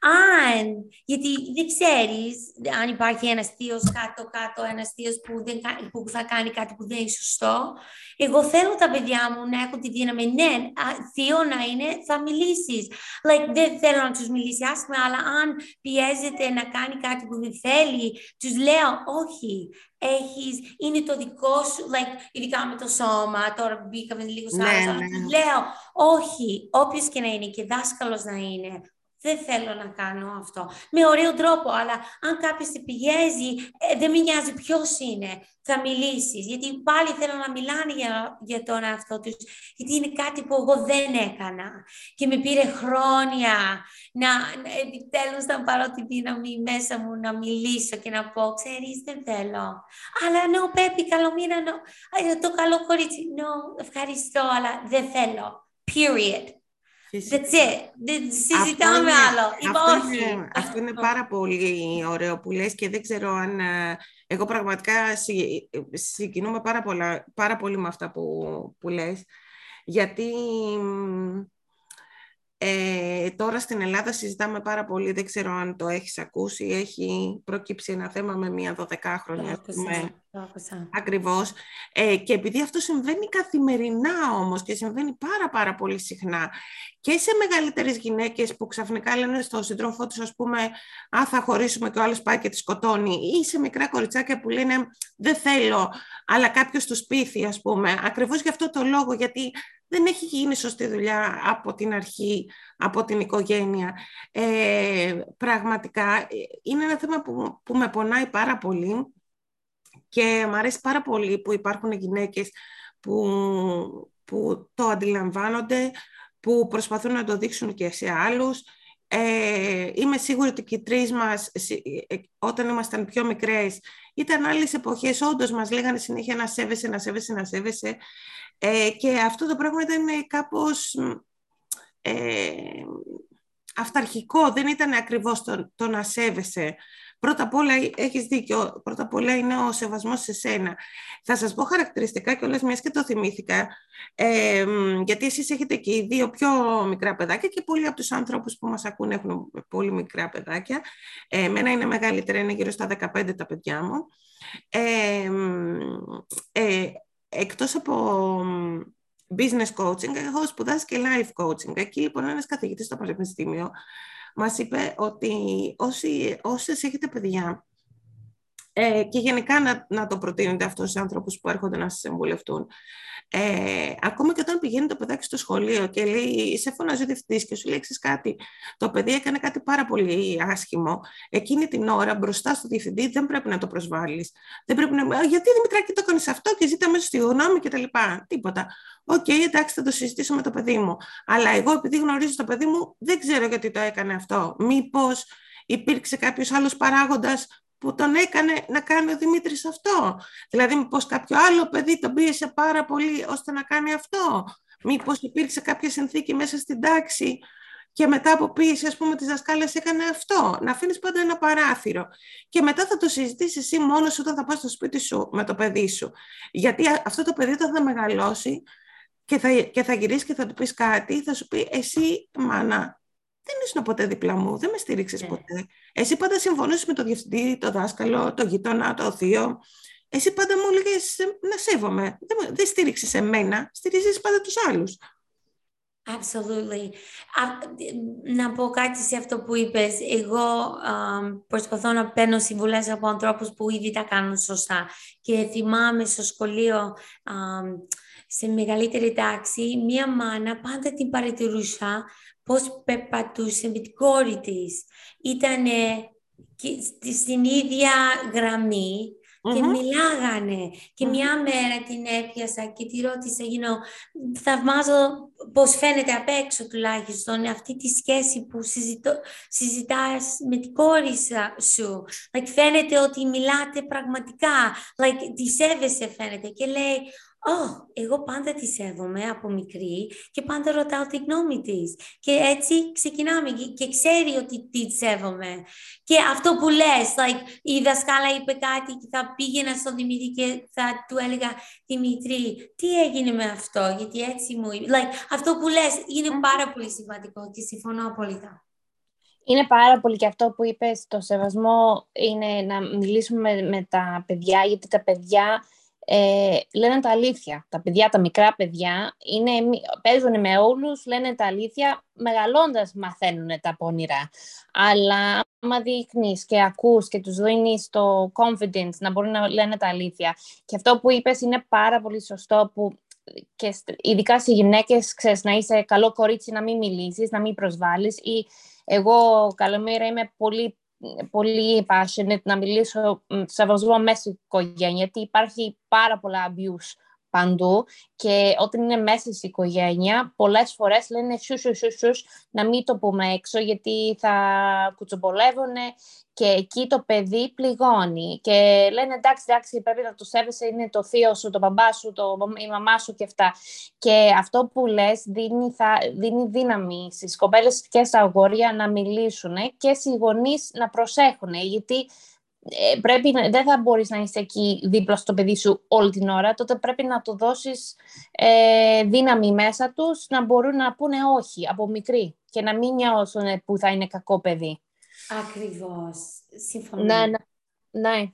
αν, γιατί δεν ξέρεις αν υπάρχει ένας θείος κάτω-κάτω, ένας θείος που, που θα κάνει κάτι που δεν είναι σωστό. Εγώ θέλω τα παιδιά μου να έχουν τη δύναμη, ναι, θείο να είναι, θα μιλήσεις. Like, δεν θέλω να τους μιλήσει άσχημα, αλλά αν πιέζεται να κάνει κάτι που δεν θέλει, τους λέω, όχι, έχεις, είναι το δικό σου, like, ειδικά με το σώμα, τώρα που μπήκαμε λίγο σε ναι, ναι. λέω, όχι, όποιος και να είναι και δάσκαλος να είναι, δεν θέλω να κάνω αυτό. Με ωραίο τρόπο, αλλά αν κάποιος σε πιέζει, ε, δεν με νοιάζει ποιος είναι, θα μιλήσεις. Γιατί πάλι θέλω να μιλάνε για, για τον εαυτό τους, γιατί είναι κάτι που εγώ δεν έκανα. Και με πήρε χρόνια να, να επιτέλους να πάρω τη δύναμη μέσα μου να μιλήσω και να πω, ξέρεις, δεν θέλω. Αλλά ναι, no, Πέπι, καλομήρα, no. το καλό κορίτσι, no, ευχαριστώ, αλλά δεν θέλω. Period. That's it. Δεν συζητάμε άλλο.
Αυτό, είναι, αυτό είναι πάρα πολύ ωραίο που λες και δεν ξέρω αν... Ε, εγώ πραγματικά συγκινούμε πάρα, πολλά, πάρα πολύ με αυτά που, που λες. Γιατί ε, τώρα στην Ελλάδα συζητάμε πάρα πολύ, δεν ξέρω αν το έχεις ακούσει, έχει προκύψει ένα θέμα με μία 12χρονη. Ακριβώς. Ε, και επειδή αυτό συμβαίνει καθημερινά όμως και συμβαίνει πάρα πάρα πολύ συχνά και σε μεγαλύτερες γυναίκες που ξαφνικά λένε στον σύντροφό τους ας πούμε «Α, θα χωρίσουμε και ο άλλος πάει και τη σκοτώνει» ή σε μικρά κοριτσάκια που λένε «Δεν θέλω, αλλά κάποιος τους πείθει» ας πούμε. Ακριβώς γι' αυτό το λόγο, γιατί δεν έχει γίνει σωστή δουλειά από την αρχή, από την οικογένεια. Ε, πραγματικά ε, είναι ένα θέμα που, που με πονάει πάρα πολύ και μου αρέσει πάρα πολύ που υπάρχουν γυναίκες που, που το αντιλαμβάνονται, που προσπαθούν να το δείξουν και σε άλλους. Ε, είμαι σίγουρη ότι και οι τρεις μας, ε, όταν ήμασταν πιο μικρές, ήταν άλλες εποχές, όντως μας λέγανε συνέχεια να σέβεσαι, να σέβεσαι, να σέβεσαι. Ε, και αυτό το πράγμα ήταν κάπως ε, αυταρχικό, δεν ήταν ακριβώς το, το να σέβεσαι. Πρώτα απ' όλα έχεις δίκιο, πρώτα απ' όλα είναι ο σεβασμός σε σένα. Θα σας πω χαρακτηριστικά και όλες μιας και το θυμήθηκα, ε, γιατί εσείς έχετε και οι δύο πιο μικρά παιδάκια και πολλοί από τους άνθρωπους που μας ακούν έχουν πολύ μικρά παιδάκια. Ε, εμένα είναι μεγαλύτερα, είναι γύρω στα 15 τα παιδιά μου. Ε, ε, εκτός από business coaching, έχω σπουδάσει και life coaching. Εκεί λοιπόν ένας καθηγητής στο Πανεπιστήμιο μας είπε ότι όσοι, όσες έχετε παιδιά ε, και γενικά να, να το προτείνετε αυτό στους άνθρωπους που έρχονται να σας εμβουλευτούν, ε, ακόμα και όταν πηγαίνει το παιδάκι στο σχολείο και λέει, σε φωνάζει ο διευθυντής και σου λέει κάτι, το παιδί έκανε κάτι πάρα πολύ άσχημο. Εκείνη την ώρα μπροστά στο διευθυντή δεν πρέπει να το προσβάλλεις. Δεν πρέπει να. Γιατί Δημητράκη το έκανε αυτό και ζήτα μέσα συγγνώμη κτλ. Τίποτα. OK, okay, εντάξει, θα το συζητήσω με το παιδί μου. Αλλά εγώ, επειδή γνωρίζω το παιδί μου, δεν ξέρω γιατί το έκανε αυτό. Μήπως υπήρξε κάποιος άλλος παράγοντας που τον έκανε να κάνει ο Δημήτρης αυτό. Δηλαδή, μήπως κάποιο άλλο παιδί τον πίεσε πάρα πολύ ώστε να κάνει αυτό. Μήπως υπήρξε κάποια συνθήκη μέσα στην τάξη και μετά από πίεση, ας πούμε, τις δασκάλες έκανε αυτό. Να αφήνεις πάντα ένα παράθυρο. Και μετά θα το συζητήσεις εσύ μόνος όταν θα πας στο σπίτι σου με το παιδί σου. Γιατί αυτό το παιδί όταν θα μεγαλώσει και θα, και θα γυρίσεις και θα του πεις κάτι, θα σου πει εσύ μάνα, δεν ήσουν ποτέ δίπλα μου, δεν με στήριξες ναι. ποτέ. Εσύ πάντα συμφωνούσες με το διευθυντή, το δάσκαλο, το γείτονα, το θείο. Εσύ πάντα μου έλεγες να σέβομαι. Δεν, δεν στήριξες εμένα, στηρίζεις πάντα τους άλλους.
Absolutely. Να πω κάτι σε αυτό που είπες. Εγώ προσπαθώ να παίρνω συμβουλές από ανθρώπους που ήδη τα κάνουν σωστά. Και θυμάμαι στο σχολείο, σε μεγαλύτερη τάξη, μία μάνα πάντα την παρατηρούσα πώς περπατούσε με την κόρη της. Ήταν στην ίδια γραμμή και μιλάγανε. Και μια μέρα την έπιασα και τη ρώτησα, you know, θαυμάζω πώς φαίνεται απ' έξω τουλάχιστον αυτή τη σχέση που συζητώ, συζητάς με την κόρη σου. Like, φαίνεται ότι μιλάτε πραγματικά. Like, τη σέβεσαι φαίνεται. Και λέει, oh, εγώ πάντα τη σέβομαι από μικρή και πάντα ρωτάω τη γνώμη της. Και έτσι ξεκινάμε και ξέρει ότι τη σέβομαι. Και αυτό που λες, like, η δασκάλα είπε κάτι και θα πήγαινα στον Δημήτρη και θα του έλεγα Δημήτρη, τι έγινε με αυτό, γιατί έτσι μου like, Αυτό που λες είναι πάρα πολύ σημαντικό και συμφωνώ απόλυτα.
Είναι πάρα πολύ και αυτό που είπες, το σεβασμό είναι να μιλήσουμε με, τα παιδιά, γιατί τα παιδιά ε, λένε τα αλήθεια. Τα παιδιά, τα μικρά παιδιά, είναι, παίζουν με όλους, λένε τα αλήθεια, μεγαλώντας μαθαίνουν τα πόνιρα. Αλλά άμα δείχνεις και ακούς και τους δίνεις το confidence να μπορούν να λένε τα αλήθεια. Και αυτό που είπες είναι πάρα πολύ σωστό που και ειδικά σε γυναίκες, ξέρεις, να είσαι καλό κορίτσι, να μην μιλήσεις, να μην προσβάλλεις ή εγώ, καλομήρα, είμαι πολύ, πολύ passionate να μιλήσω σεβασμό μέσα στην οικογένεια, γιατί υπάρχει πάρα πολλά abuse παντού και όταν είναι μέσα στην οικογένεια, πολλές φορές λένε σου, σου, σου, σου, να μην το πούμε έξω γιατί θα κουτσομπολεύουν και εκεί το παιδί πληγώνει και λένε εντάξει, εντάξει, πρέπει να το σέβεσαι, είναι το θείο σου, το μπαμπά σου, το, η μαμά σου και αυτά. Και αυτό που λες δίνει, θα, δίνει δύναμη στις κοπέλες και στα αγόρια να μιλήσουν και στις γονείς να προσέχουν, γιατί ε, πρέπει, δεν θα μπορείς να είσαι εκεί δίπλα στο παιδί σου όλη την ώρα, τότε πρέπει να το δώσεις ε, δύναμη μέσα τους να μπορούν να πούνε όχι από μικρή και να μην νιώσουν που θα είναι κακό παιδί.
Ακριβώς. Συμφωνώ.
Ναι, ναι. ναι.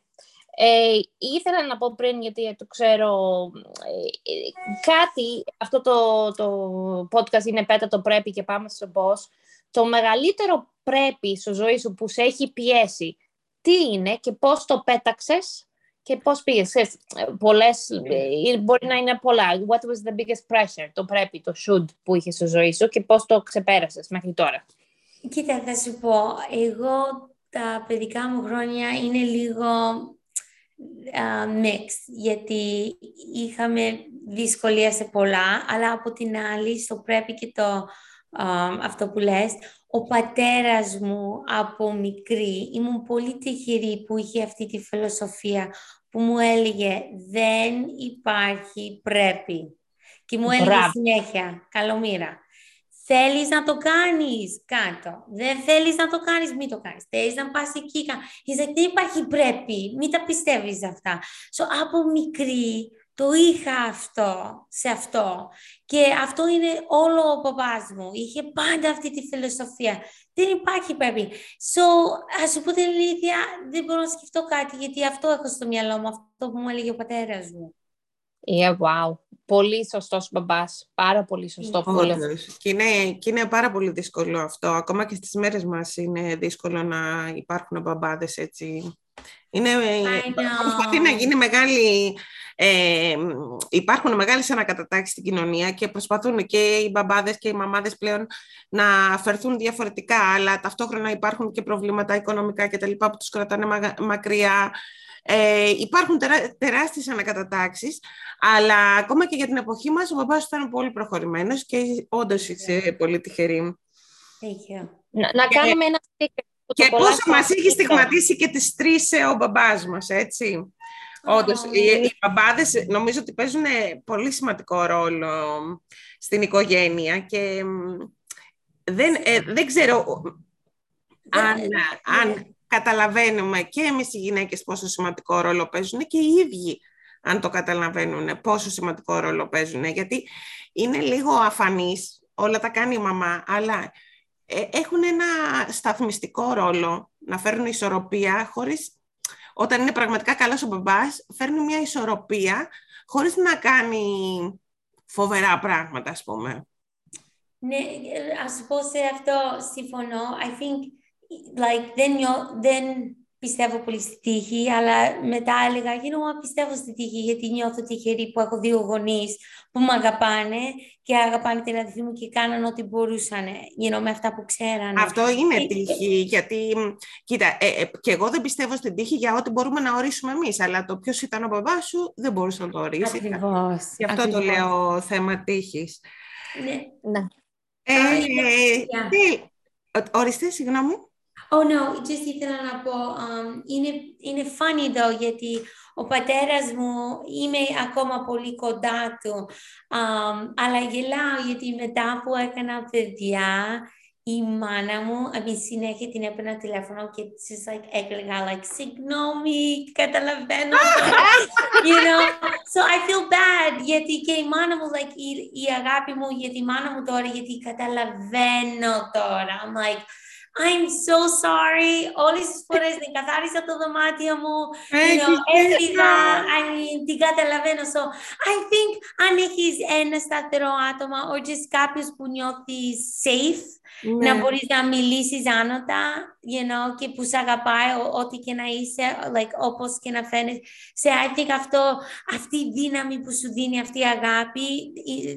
Ε, ήθελα να πω πριν, γιατί το ξέρω, ε, κάτι, αυτό το, το podcast είναι πέτα το πρέπει και πάμε στο πώς. Το μεγαλύτερο πρέπει στο ζωή σου που σε έχει πιέσει, τι είναι και πώς το πέταξες και πώς πήγες. Πολλές, ε, μπορεί να είναι πολλά. What was the biggest pressure, το πρέπει, το should που είχες στο ζωή σου και πώς το ξεπέρασες μέχρι τώρα.
Κοίτα, θα σου πω, εγώ τα παιδικά μου χρόνια είναι λίγο uh, mixed, γιατί είχαμε δυσκολία σε πολλά, αλλά από την άλλη, στο πρέπει και το αυτό που λες, ο πατέρας μου από μικρή, ήμουν πολύ τυχερή που είχε αυτή τη φιλοσοφία που μου έλεγε δεν υπάρχει πρέπει. Και μου έλεγε συνέχεια, καλομήρα, Θέλεις να το κάνεις, κάτω. Δεν θέλεις να το κάνεις, μην το κάνεις. Θέλεις να πας εκεί, like, δεν υπάρχει πρέπει, μην τα πιστεύεις αυτά. So, από μικρή το είχα αυτό, σε αυτό. Και αυτό είναι όλο ο παπάς μου. Είχε πάντα αυτή τη φιλοσοφία. Δεν υπάρχει πρέπει. So, ας σου πω την αλήθεια, δεν μπορώ να σκεφτώ κάτι, γιατί αυτό έχω στο μυαλό μου, αυτό που μου έλεγε ο πατέρας μου.
Yeah, wow. Πολύ σωστός μπαμπάς. Πάρα πολύ σωστό. Πολύ.
Και, είναι, και είναι πάρα πολύ δύσκολο αυτό. Ακόμα και στις μέρες μας είναι δύσκολο να υπάρχουν μπαμπάδες έτσι. Είναι, προσπαθεί να γίνει μεγάλη... Ε, υπάρχουν μεγάλες ανακατατάξεις στην κοινωνία και προσπαθούν και οι μπαμπάδες και οι μαμάδες πλέον να φερθούν διαφορετικά, αλλά ταυτόχρονα υπάρχουν και προβλήματα οικονομικά και τα λοιπά που τους κρατάνε μακριά ε, υπάρχουν τερά, τεράστιες ανακατατάξεις, αλλά ακόμα και για την εποχή μας ο παπάς ήταν πολύ προχωρημένος και όντως είσαι πολύ τυχερή.
Να, να κάνουμε ένα
Και πόσο μας έχει στιγματίσει και τις τρεις ε, ο μπαμπάς μας, έτσι. Όντως, οι, οι μπαμπάδες νομίζω ότι παίζουν πολύ σημαντικό ρόλο στην οικογένεια και δεν, ε, δεν ξέρω αν, αν καταλαβαίνουμε και εμείς οι γυναίκες πόσο σημαντικό ρόλο παίζουν και οι ίδιοι αν το καταλαβαίνουν πόσο σημαντικό ρόλο παίζουν. Γιατί είναι λίγο αφανής, όλα τα κάνει η μαμά, αλλά ε, έχουν ένα σταθμιστικό ρόλο να φέρουν ισορροπία χωρίς, όταν είναι πραγματικά καλός ο μπαμπάς, φέρνει μια ισορροπία χωρίς να κάνει φοβερά πράγματα, ας πούμε.
Ναι, ας πω σε αυτό συμφωνώ. I think like, δεν, δεν πιστεύω πολύ στη τύχη, αλλά μετά έλεγα, you know, πιστεύω στη τύχη, γιατί νιώθω τυχερή που έχω δύο γονείς που με αγαπάνε και αγαπάνε την αδερφή μου και κάναν ό,τι μπορούσαν, you know, με αυτά που ξέρανε.
Αυτό είναι τύχη, γιατί, κοίτα, ε, ε, και εγώ δεν πιστεύω στην τύχη για ό,τι μπορούμε να ορίσουμε εμείς, αλλά το ποιος ήταν ο μπαμπάς σου δεν μπορούσε να το ορίσει.
Ακριβώς.
Γι' αυτό το λέω θέμα τύχης.
Ναι. ναι.
Ε, ε, ορίστε, συγγνώμη.
Oh no, just ήθελα να πω, um, είναι, είναι funny though, γιατί ο πατέρας μου είμαι ακόμα πολύ κοντά του, um, αλλά γελάω γιατί μετά που έκανα παιδιά, η μάνα μου, αμήν συνέχεια την έπαιρνα τηλέφωνο και της like, έκλαιγα, like, συγγνώμη, καταλαβαίνω. you know, so I feel bad, γιατί και η μάνα μου, like, η, η αγάπη μου για τη μάνα μου τώρα, γιατί καταλαβαίνω τώρα. I'm like, I'm so sorry. Όλες τις φορές δεν καθάρισα το δωμάτιο μου. You know, έφυγα. I mean, την καταλαβαίνω. So, I think αν έχεις ένα σταθερό άτομα or just κάποιος που νιώθεις safe, ναι. να μπορείς να μιλήσεις άνοτα, you know, και που σε αγαπάει, ό,τι και να είσαι, like, όπως και να φαίνεσαι. Σε, I think αυτό, αυτή η δύναμη που σου δίνει αυτή η αγάπη,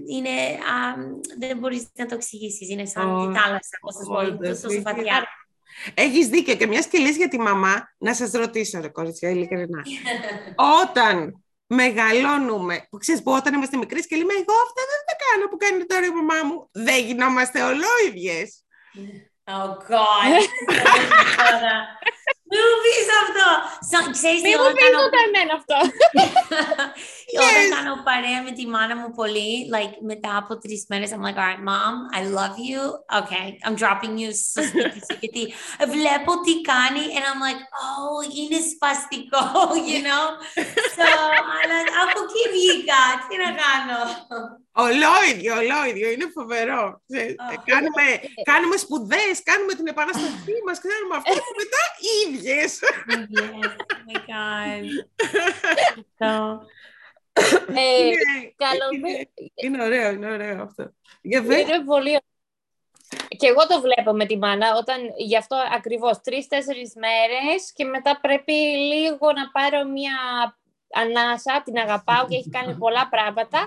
είναι, um, δεν μπορείς να το εξηγήσεις. Είναι σαν oh. τη θάλασσα, πώς σας πω, τόσο βαθιά.
Έχεις δίκιο και μιας σκελής για τη μαμά, να σας ρωτήσω, ρε κορίτσια, ειλικρινά. Όταν μεγαλώνουμε, που ξέρεις που όταν είμαστε μικροί και λέμε εγώ αυτά δεν τα κάνω που κάνει τώρα η μαμά μου, δεν γινόμαστε ολόιδιες.
Oh God. Μην μου πεις αυτό. Ξέρεις
Μην μου πεις ούτε εμένα αυτό.
Όταν κάνω παρέα με τη μάνα μου πολύ, like, μετά από τρεις μέρες, I'm like, alright, mom, I love you. Okay, I'm dropping you στο σπίτι σου. Γιατί βλέπω τι κάνει and I'm like, oh, είναι σπαστικό, you know. So, αλλά από εκεί βγήκα. Τι να κάνω;
Ολόιδιο, ολόιδιο, είναι φοβερό. κάνουμε, κάνουμε σπουδές, κάνουμε την επαναστασή μας, ξέρουμε αυτό και μετά ίδιες.
Yes, oh my God.
ε,
είναι, είναι ωραίο, είναι ωραίο αυτό.
Είναι πολύ και εγώ το βλέπω με τη μάνα, όταν γι' αυτό ακριβώς τρεις-τέσσερις μέρες και μετά πρέπει λίγο να πάρω μια ανάσα, την αγαπάω και έχει κάνει πολλά πράγματα,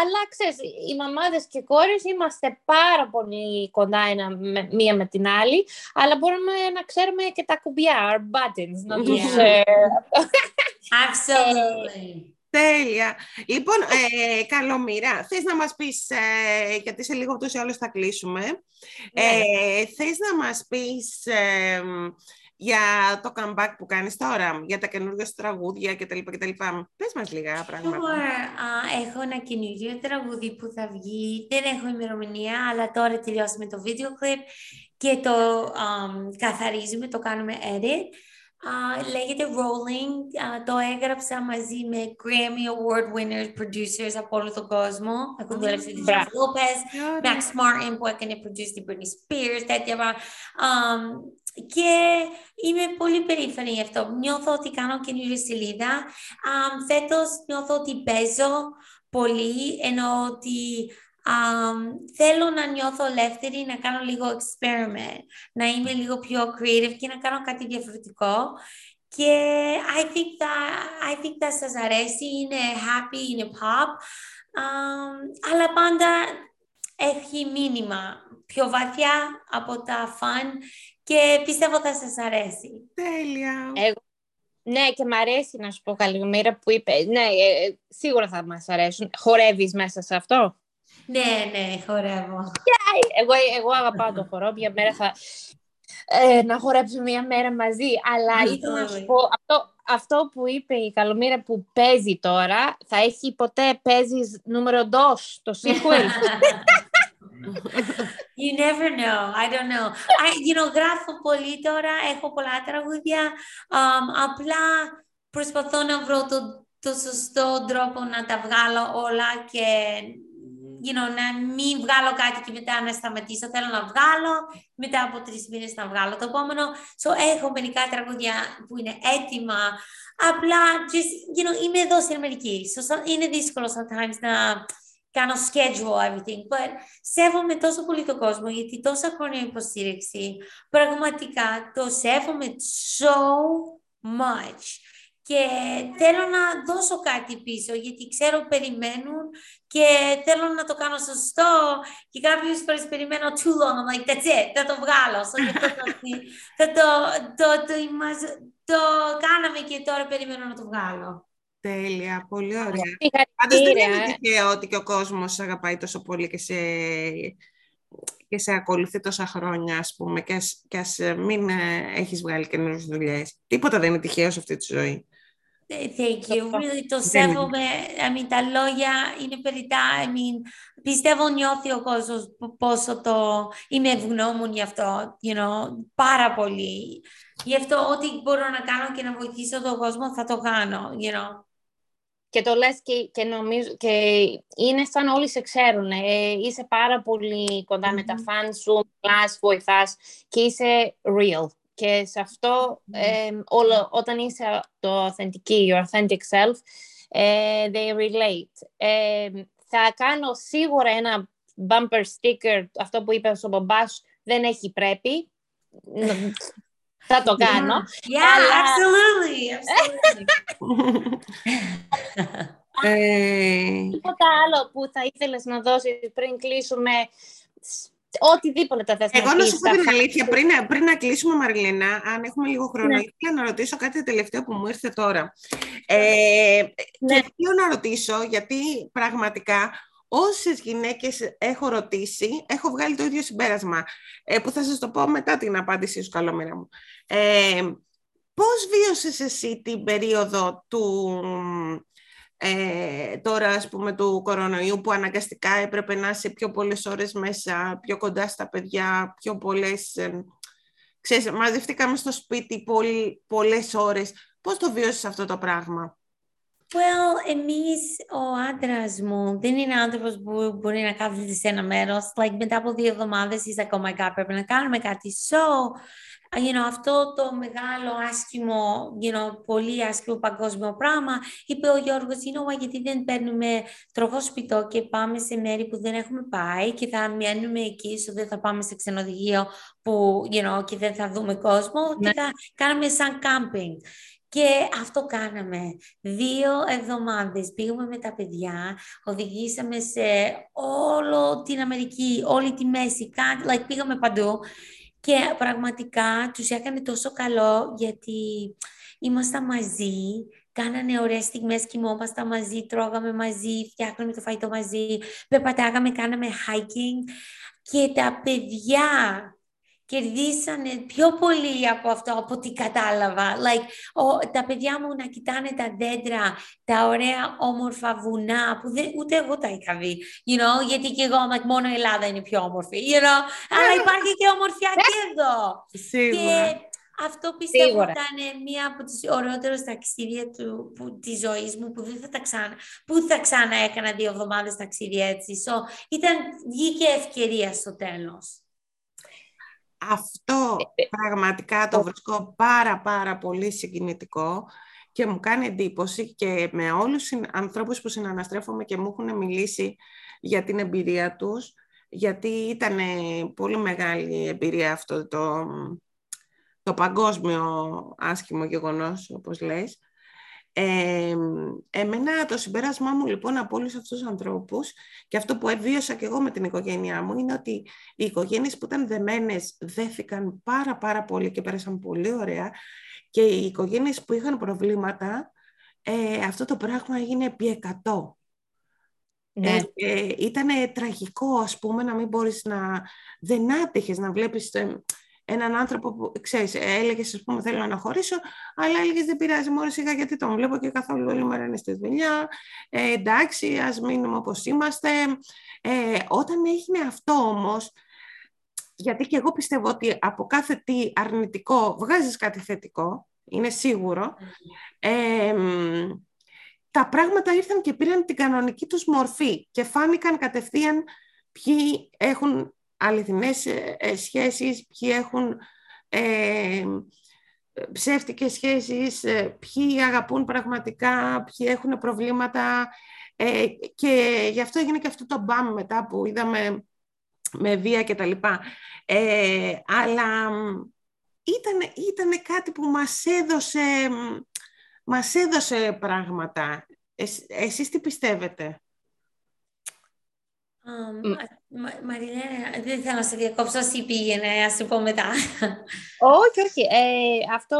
αλλά ξέρεις, οι μαμάδες και κόρες είμαστε πάρα πολύ κοντά ένα, μία με την άλλη, αλλά μπορούμε να ξέρουμε και τα κουμπιά, our buttons, να τους...
Ε, Absolutely.
Τέλεια. Λοιπόν, ε, Καλομήρα, θες να μας πεις, ε, γιατί σε λίγο ούτως ή άλλως θα κλείσουμε, yeah. ε, θες να μας πεις ε, για το comeback που κάνεις τώρα, για τα καινούργια σου τραγούδια κτλ. κτλ. Πες μας λίγα πράγματα.
Sure. έχω ένα καινούργιο τραγούδι που θα βγει, δεν έχω ημερομηνία, αλλά τώρα τελειώσαμε το βίντεο κλιπ και το um, καθαρίζουμε, το κάνουμε edit. Uh, λέγεται Rolling. Uh, το έγραψα μαζί με Grammy Award winners, producers από όλο τον κόσμο. Έχω δουλέψει τη Jennifer Lopez, Max Martin που έκανε produce την Britney Spears, τέτοια. Um, και είμαι πολύ περήφανη γι' αυτό. Νιώθω ότι κάνω καινούργια σελίδα. Um, φέτος νιώθω ότι παίζω πολύ, ενώ ότι Um, θέλω να νιώθω ελεύθερη, να κάνω λίγο experiment, να είμαι λίγο πιο creative και να κάνω κάτι διαφορετικό. Και I think that, I think that σας αρέσει, είναι happy, είναι pop, um, αλλά πάντα έχει μήνυμα πιο βαθιά από τα fun και πιστεύω θα σας αρέσει.
Τέλεια.
Εγώ, ναι, και μ' αρέσει να σου πω καλημέρα που είπε. Ναι, ε, σίγουρα θα μας αρέσουν. Χορεύεις μέσα σε αυτό;
Ναι, ναι, χορεύω.
Εγώ, εγώ αγαπάω το χορό. Μια μέρα θα... Ε, να χορέψουμε μια μέρα μαζί. Αλλά ήθελα να σου πω, αυτό, αυτό που είπε η Καλομήρα που παίζει τώρα, θα έχει ποτέ παίζεις νούμερο DOS, το sequel;
you never know. I don't know. I, you know, γράφω πολύ τώρα, έχω πολλά τραγούδια. Um, απλά προσπαθώ να βρω το, το σωστό τρόπο να τα βγάλω όλα και you know, να μην βγάλω κάτι και μετά να σταματήσω. Θέλω να βγάλω, μετά από τρεις μήνες να βγάλω το επόμενο. So, έχω μερικά τραγούδια που είναι έτοιμα. Απλά, just, you know, είμαι εδώ στην Αμερική. So, είναι δύσκολο sometimes να κάνω schedule everything. But σέβομαι τόσο πολύ τον κόσμο, γιατί τόσα χρόνια υποστήριξη. Πραγματικά το σέβομαι so much και θέλω να δώσω κάτι πίσω, γιατί ξέρω περιμένουν και θέλω να το κάνω σωστό και κάποιες φορές περιμένω too long, I'm like, that's it, θα το βγάλω. So, θα το, το, το, το, κάναμε και τώρα περιμένω να το βγάλω.
Τέλεια, πολύ ωραία. Πάντως δεν είναι τυχαίο ότι και ο κόσμος αγαπάει τόσο πολύ και σε, και σε ακολουθεί τόσα χρόνια, ας πούμε, και ας, και ας μην ε, έχεις βγάλει καινούριες δουλειές. Τίποτα δεν είναι τυχαίο σε αυτή τη ζωή.
Thank you. Really, το σέβομαι. I mean, τα λόγια είναι περιτά. I mean, πιστεύω νιώθει ο κόσμος πόσο το είμαι ευγνώμων γι' αυτό, you know, πάρα πολύ. Γι' αυτό ό,τι μπορώ να κάνω και να βοηθήσω τον κόσμο θα το κάνω, you know.
και το λες και, και νομίζω και είναι σαν όλοι σε ξέρουν. Ε, είσαι πάρα πολύ με τα φαν σου, μιλάς, βοηθάς και είσαι real. Και σε αυτό, όλο, όταν είσαι το authentic, your authentic self, ε, they relate. θα κάνω σίγουρα ένα bumper sticker, αυτό που είπε ο μπαμπάς, δεν έχει πρέπει. θα το κάνω.
Yeah, αλλά... absolutely. absolutely.
ε... Τίποτα άλλο που θα ήθελες να δώσεις πριν κλείσουμε οτιδήποτε τα θες
Εγώ να σου πω την αλήθεια, πριν, πριν να κλείσουμε Μαριλένα, αν έχουμε λίγο χρόνο, ναι. ήθελα να ρωτήσω κάτι τελευταίο που μου ήρθε τώρα. Ε, ναι. Και θέλω να ρωτήσω, γιατί πραγματικά όσες γυναίκες έχω ρωτήσει, έχω βγάλει το ίδιο συμπέρασμα, ε, που θα σας το πω μετά την απάντησή σου, καλομέρα μου. Ε, πώς βίωσες εσύ την περίοδο του, ε, τώρα, ας πούμε, του κορονοϊού, που αναγκαστικά έπρεπε να είσαι πιο πολλές ώρες μέσα, πιο κοντά στα παιδιά, πιο πολλές... Ε, ξέρεις, μαζευτήκαμε στο σπίτι πολύ, πολλές ώρες. Πώς το βίωσες αυτό το πράγμα;
Well, εμείς, ο άντρας μου δεν είναι άνθρωπος που μπορεί να κάθεται σε ένα μέρος. Like, μετά από δύο εβδομάδες είσαι oh my God, πρέπει να κάνουμε κάτι. So, you know, αυτό το μεγάλο άσχημο, you know, πολύ άσχημο παγκόσμιο πράγμα, είπε ο Γιώργος, you know, γιατί δεν παίρνουμε τροχό σπιτό και πάμε σε μέρη που δεν έχουμε πάει και θα μένουμε εκεί, so δεν θα πάμε σε ξενοδοχείο που, you know, και δεν θα δούμε κόσμο ναι. και θα κάνουμε σαν camping. Και αυτό κάναμε. Δύο εβδομάδες πήγαμε με τα παιδιά, οδηγήσαμε σε όλο την Αμερική, όλη τη Μέση, like, πήγαμε παντού και πραγματικά τους έκανε τόσο καλό γιατί ήμασταν μαζί, κάνανε ωραίες στιγμές, κοιμόμασταν μαζί, τρώγαμε μαζί, φτιάχναμε το φαγητό μαζί, περπατάγαμε, κάναμε hiking και τα παιδιά κερδίσανε πιο πολύ από αυτό, από ό,τι κατάλαβα. Like, ο, τα παιδιά μου να κοιτάνε τα δέντρα, τα ωραία όμορφα βουνά, που δεν, ούτε εγώ τα είχα δει, you know, γιατί και εγώ like, μόνο η Ελλάδα είναι πιο όμορφη, you know, αλλά υπάρχει και ομορφιά και εδώ. Και αυτό πιστεύω Σίγουρα. ήταν μία από τις ωραιότερες ταξίδια του, που, της ζωής μου που δεν θα τα ξανά, που θα ξανά έκανα δύο εβδομάδες ταξίδια έτσι. So, ήταν, βγήκε ευκαιρία στο τέλος.
Αυτό ε, ε, πραγματικά το βρίσκω πάρα πάρα πολύ συγκινητικό και μου κάνει εντύπωση και με όλους τους ανθρώπους που συναναστρέφομαι και μου έχουν μιλήσει για την εμπειρία τους, γιατί ήταν πολύ μεγάλη εμπειρία αυτό το, το παγκόσμιο άσχημο γεγονός, όπως λες. Ε, εμένα το συμπέρασμά μου λοιπόν από όλους αυτούς τους ανθρώπους και αυτό που έβιωσα και εγώ με την οικογένειά μου είναι ότι οι οικογένειες που ήταν δεμένες δέθηκαν πάρα πάρα πολύ και πέρασαν πολύ ωραία και οι οικογένειες που είχαν προβλήματα ε, αυτό το πράγμα έγινε επί εκατό. Ναι. Ε, ε ήταν τραγικό ας πούμε να μην μπορείς να δεν άτυχες να βλέπεις έναν άνθρωπο που, ξέρεις, έλεγες, ας πούμε, θέλω να χωρίσω, αλλά έλεγες δεν πειράζει, μόνο σιγά γιατί τον βλέπω και καθόλου όλη μέρα είναι στη δουλειά, ε, εντάξει, ας μείνουμε όπως είμαστε. Ε, όταν έγινε αυτό όμως, γιατί και εγώ πιστεύω ότι από κάθε τι αρνητικό βγάζεις κάτι θετικό, είναι σίγουρο, ε, τα πράγματα ήρθαν και πήραν την κανονική τους μορφή και φάνηκαν κατευθείαν ποιοι έχουν αληθινές ε, ε, σχέσεις, ποιοι έχουν ε, ψεύτικες σχέσεις, ε, ποιοι αγαπούν πραγματικά, ποιοι έχουν προβλήματα ε, και γι' αυτό έγινε και αυτό το μπαμ μετά που είδαμε με βία και τα λοιπά. Ε, αλλά ήταν, ήταν κάτι που μας έδωσε, μας έδωσε πράγματα. εσείς τι πιστεύετε;
Μαριλένα, δεν θέλω να σε διακόψω, εσύ πήγαινε, ας σου πω μετά.
Όχι, όχι. Ε, αυτό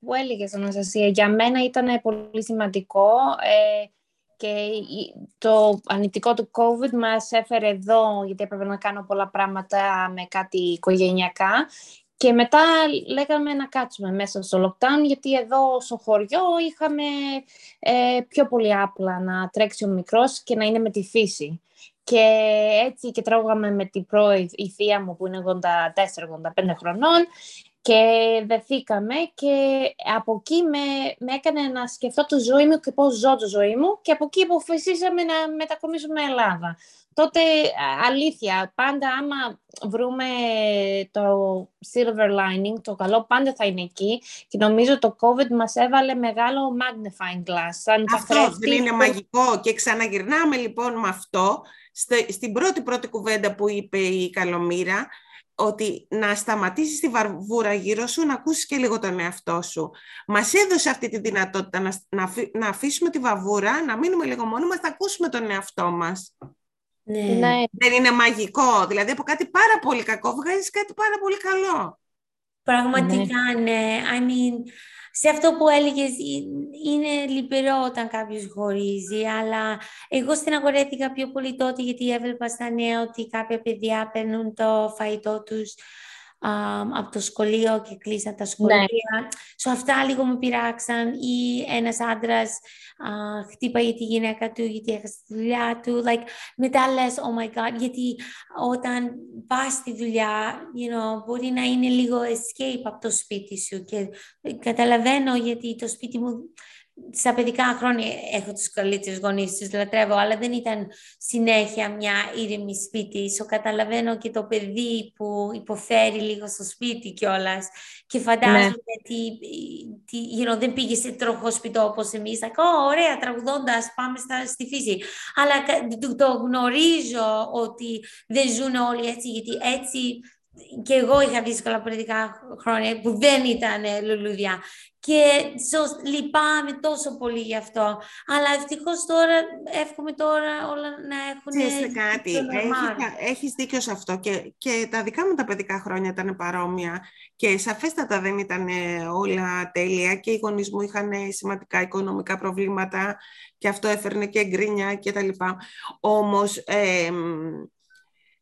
που έλεγες, Αναστασία, για μένα ήταν πολύ σημαντικό ε, και το ανητικό του COVID μας έφερε εδώ, γιατί έπρεπε να κάνω πολλά πράγματα με κάτι οικογενειακά και μετά λέγαμε να κάτσουμε μέσα στο lockdown, γιατί εδώ στο χωριό είχαμε ε, πιο πολύ άπλα να τρέξει ο μικρός και να είναι με τη φύση. Και έτσι και τρώγαμε με την πρώη η θεία μου που είναι 84-85 χρονών και δεθήκαμε και από εκεί με, με έκανε να σκεφτώ τη ζωή μου και πώς ζω τη ζωή μου και από εκεί αποφασίσαμε να μετακομίσουμε Ελλάδα. Τότε, αλήθεια, πάντα άμα βρούμε το silver lining, το καλό πάντα θα είναι εκεί και νομίζω το COVID μας έβαλε μεγάλο magnifying glass. Σαν
αυτός δεν είναι μαγικό και ξαναγυρνάμε λοιπόν με αυτό στην πρώτη πρώτη κουβέντα που είπε η Καλομήρα ότι να σταματήσεις τη βαρβούρα γύρω σου, να ακούσεις και λίγο τον εαυτό σου. Μας έδωσε αυτή τη δυνατότητα να, να, να αφήσουμε τη βαβούρα, να μείνουμε λίγο μόνοι μας, να ακούσουμε τον εαυτό μας.
Ναι. ναι.
Δεν είναι μαγικό. Δηλαδή από κάτι πάρα πολύ κακό βγάζεις κάτι πάρα πολύ καλό.
Πραγματικά, ναι. ναι. I mean, σε αυτό που έλεγες είναι λυπηρό όταν κάποιος χωρίζει, αλλά εγώ στεναχωρέθηκα πιο πολύ τότε γιατί έβλεπα στα νέα ότι κάποια παιδιά παίρνουν το φαγητό τους από το σχολείο και κλείσαν τα σχολεία. Ναι. So, αυτά λίγο με πειράξαν ή ένας άντρας uh, χτύπαγε τη γυναίκα του γιατί έχασε τη δουλειά του. Like, μετά λες, oh my God, γιατί όταν πας στη δουλειά, you know, μπορεί να είναι λίγο escape από το σπίτι σου και καταλαβαίνω γιατί το σπίτι μου στα παιδικά χρόνια έχω τους καλύτερους γονείς, τους λατρεύω, αλλά δεν ήταν συνέχεια μια ήρεμη σπίτι. So, καταλαβαίνω και το παιδί που υποφέρει λίγο στο σπίτι κιόλας. Και φαντάζομαι ναι. ότι you know, δεν πήγε σε τροχό σπιτό όπως εμείς. Like, oh, ωραία, τραγουδώντας, πάμε στα, στη φύση. Αλλά το, το γνωρίζω ότι δεν ζουν όλοι έτσι, γιατί έτσι και εγώ είχα δύσκολα πολιτικά χρόνια που δεν ήταν λουλούδια. Και so, λυπάμαι τόσο πολύ γι' αυτό. Αλλά ευτυχώς τώρα εύχομαι τώρα όλα να έχουν.
Ξέρετε κάτι, έχεις, έχεις δίκιο σε αυτό. Και, και τα δικά μου τα παιδικά χρόνια ήταν παρόμοια. Και σαφέστατα δεν ήταν όλα τέλεια. Και οι γονείς μου είχαν σημαντικά οικονομικά προβλήματα. Και αυτό έφερνε και γκρίνια κτλ. Όμως. Ε,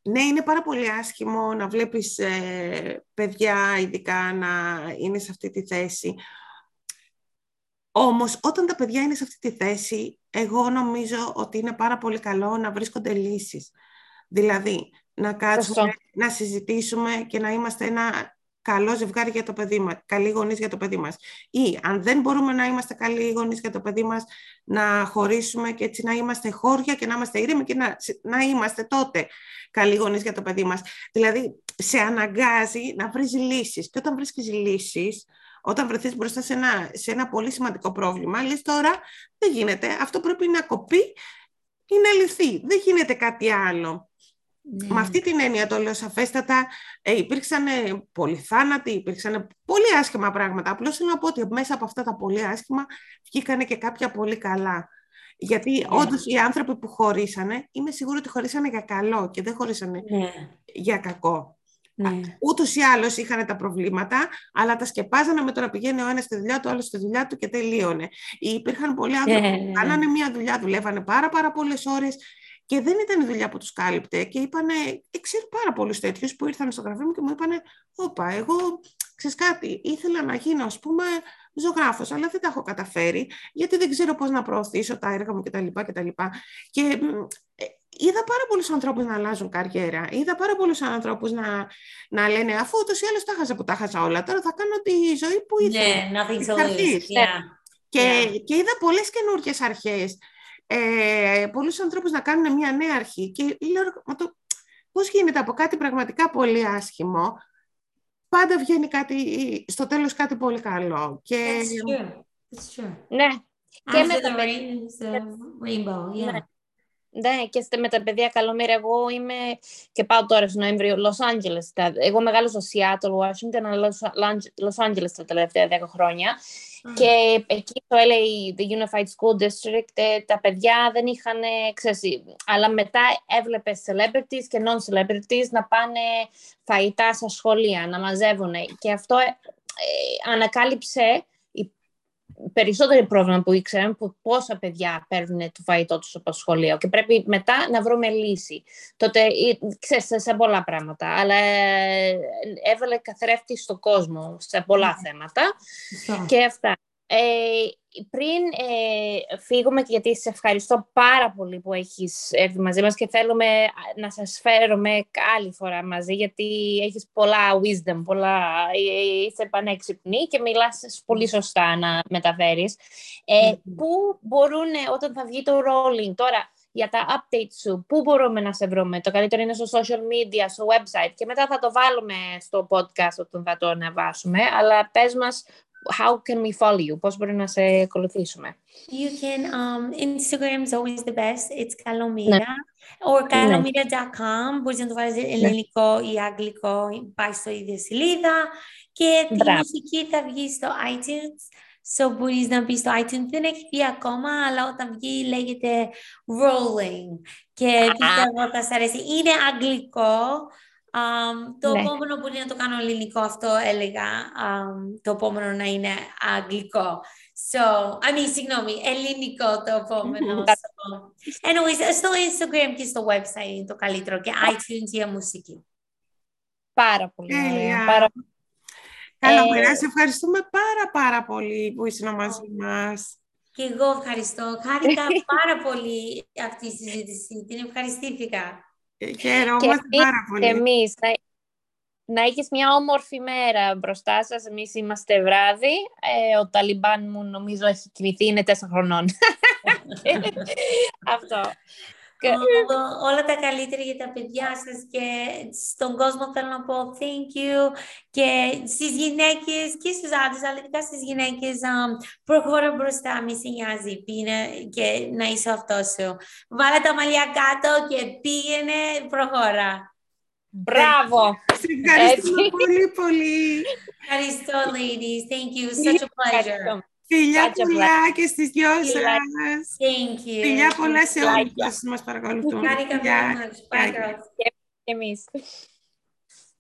ναι, είναι πάρα πολύ άσχημο να βλέπεις ε, παιδιά ειδικά να είναι σε αυτή τη θέση. Όμως, όταν τα παιδιά είναι σε αυτή τη θέση, εγώ νομίζω ότι είναι πάρα πολύ καλό να βρίσκονται λύσεις. Δηλαδή, να κάτσουμε, να συζητήσουμε και να είμαστε ένα καλό ζευγάρι για το παιδί μας, καλοί γονείς για το παιδί μας. Ή αν δεν μπορούμε να είμαστε καλοί γονείς για το παιδί μας, να χωρίσουμε και έτσι να είμαστε χώρια και να είμαστε ήρεμοι και να, να είμαστε τότε καλοί γονείς για το παιδί μας. Δηλαδή, σε αναγκάζει να βρεις λύσεις. Και όταν βρίσκεις λύσεις, όταν βρεθείς μπροστά σε ένα, σε ένα πολύ σημαντικό πρόβλημα, λες τώρα δεν γίνεται, αυτό πρέπει να κοπεί ή να λυθεί. Δεν γίνεται κάτι άλλο. Ναι. Με αυτή την έννοια το λέω σαφέστατα, ε, υπήρξαν πολλοί θάνατοι, υπήρξαν πολύ άσχημα πράγματα. Απλώς θέλω να πω ότι μέσα από αυτά τα πολύ άσχημα βγήκανε και κάποια πολύ καλά. Γιατί ναι. όντως οι άνθρωποι που χωρίσανε, είμαι σίγουρη ότι χωρίσανε για καλό και δεν χωρίσανε ναι. για κακό. Ναι. Ούτως ή άλλως είχαν τα προβλήματα, αλλά τα σκεπάζανε με το να πηγαίνει ο ένας στη δουλειά του, ο άλλος στη δουλειά του και τελείωνε. Υπήρχαν πολλοί άνθρωποι που ναι. κάνανε μια δουλειά, δουλεύανε πάρα, πάρα πολλές ώρες και δεν ήταν η δουλειά που τους κάλυπτε. Και είπανε, ε, ξέρω πάρα πολλούς τέτοιους που ήρθαν στο γραφείο μου και μου είπανε, Όπα, εγώ ξέρεις κάτι, ήθελα να γίνω, ας πούμε, ζωγράφος, αλλά δεν τα έχω καταφέρει, γιατί δεν ξέρω πώς να προωθήσω τα έργα μου κτλ. κτλ. Και ε, είδα πάρα πολλούς ανθρώπους να αλλάζουν καριέρα. Είδα πάρα πολλούς ανθρώπους να, να λένε, αφού ούτως ή άλλως τα χάσα που τα χάσα όλα, τώρα θα κάνω τη ζωή που ήθελα.
Ναι, να δεις
Και, και είδα πολλές καινούργιες αρχές ε, πολλούς ανθρώπους να κάνουν μια νέα αρχή και λέω, το, πώς γίνεται από κάτι πραγματικά πολύ άσχημο, πάντα βγαίνει κάτι, στο τέλος κάτι πολύ καλό. Και...
Ναι. Και με τα rainbow, yeah. Ναι. Ναι, και με τα παιδιά καλομέρα. Εγώ είμαι και πάω τώρα στο Νοέμβριο Los Angeles. Εγώ μεγάλωσα στο Seattle, Washington, αλλά Los Angeles τα τελευταία 10 χρόνια. Και εκεί το LA, the Unified School District, ε, τα παιδιά δεν είχαν, ξέρεις, αλλά μετά έβλεπες celebrities και non-celebrities να πάνε φαγητά στα σχολεία, να μαζεύουν. Και αυτό ε, ε, ανακάλυψε περισσότερο πρόβλημα που ήξεραν που πόσα παιδιά παίρνουν το φαγητό τους από το σχολείο και πρέπει μετά να βρούμε λύση. Τότε, ξέρεις, σε πολλά πράγματα, αλλά έβαλε καθρέφτη στο κόσμο σε πολλά ναι. θέματα και αυτά. Ε, πριν ε, φύγουμε, γιατί σε ευχαριστώ πάρα πολύ που έχεις έρθει μαζί μας και θέλουμε να σας φέρουμε άλλη φορά μαζί, γιατί έχεις πολλά wisdom, πολλά, ε, είσαι πανέξυπνη και μιλάς πολύ σωστά να μεταφέρεις. Ε, Πού μπορούν, όταν θα βγει το rolling, τώρα για τα updates σου, πού μπορούμε να σε βρούμε; Το καλύτερο είναι στο social media, στο website και μετά θα το βάλουμε στο podcast όταν θα το ανεβάσουμε. Αλλά πες μας how can we follow you? Πώς μπορεί να σε ακολουθήσουμε;
You can, um, Instagram is always the best. It's Kalomira. Ναι. Or kalomira.com. Μπορείς να το βάλεις ελληνικό ή αγγλικό. Πάει στο ίδιο σελίδα. Και τη μουσική θα βγει στο iTunes. So μπορείς να μπεις στο iTunes. Δεν έχει βγει ακόμα, αλλά όταν βγει λέγεται Rolling. Και πιστεύω θα σας αρέσει. Είναι αγγλικό. Um, το ναι. επόμενο μπορεί να το κάνω ελληνικό, αυτό έλεγα. Um, το επόμενο να είναι αγγλικό. So, I mean, συγγνώμη, ελληνικό το επόμενο. so. Anyways, στο Instagram και στο website είναι το καλύτερο και iTunes για μουσική.
Πάρα πολύ ωραία. Πάρα...
Καλά, ε... σε ευχαριστούμε πάρα πάρα πολύ που είσαι μαζί μας.
Και εγώ ευχαριστώ. Χάρηκα πάρα πολύ αυτή η συζήτηση. Την ευχαριστήθηκα.
Χαιρόμαστε πάρα πολύ. Και
εμείς, να, να έχεις μια όμορφη μέρα μπροστά σας. Εμείς είμαστε βράδυ. Ε, ο Ταλιμπάν μου νομίζω έχει κοιμηθεί, είναι τέσσερα χρονών. Αυτό.
Όλα τα καλύτερα για τα παιδιά σας και στον κόσμο θέλω να πω thank you και στις γυναίκες και στους άντρες αλλά ειδικά στις γυναίκες um, προχώρα μπροστά, μη σε νοιάζει και να είσαι αυτός σου. Βάλε τα μαλλιά κάτω και πήγαινε προχώρα.
Μπράβο!
Σε ευχαριστούμε πολύ πολύ.
Ευχαριστώ ladies. Thank you. Such a pleasure.
Φιλιά πολλά και στις δυο σας.
Thank you.
Φιλιά πολλά σε όλους που μας παρακολουθούν.
Χάρηκα πολύ.
Και εμείς.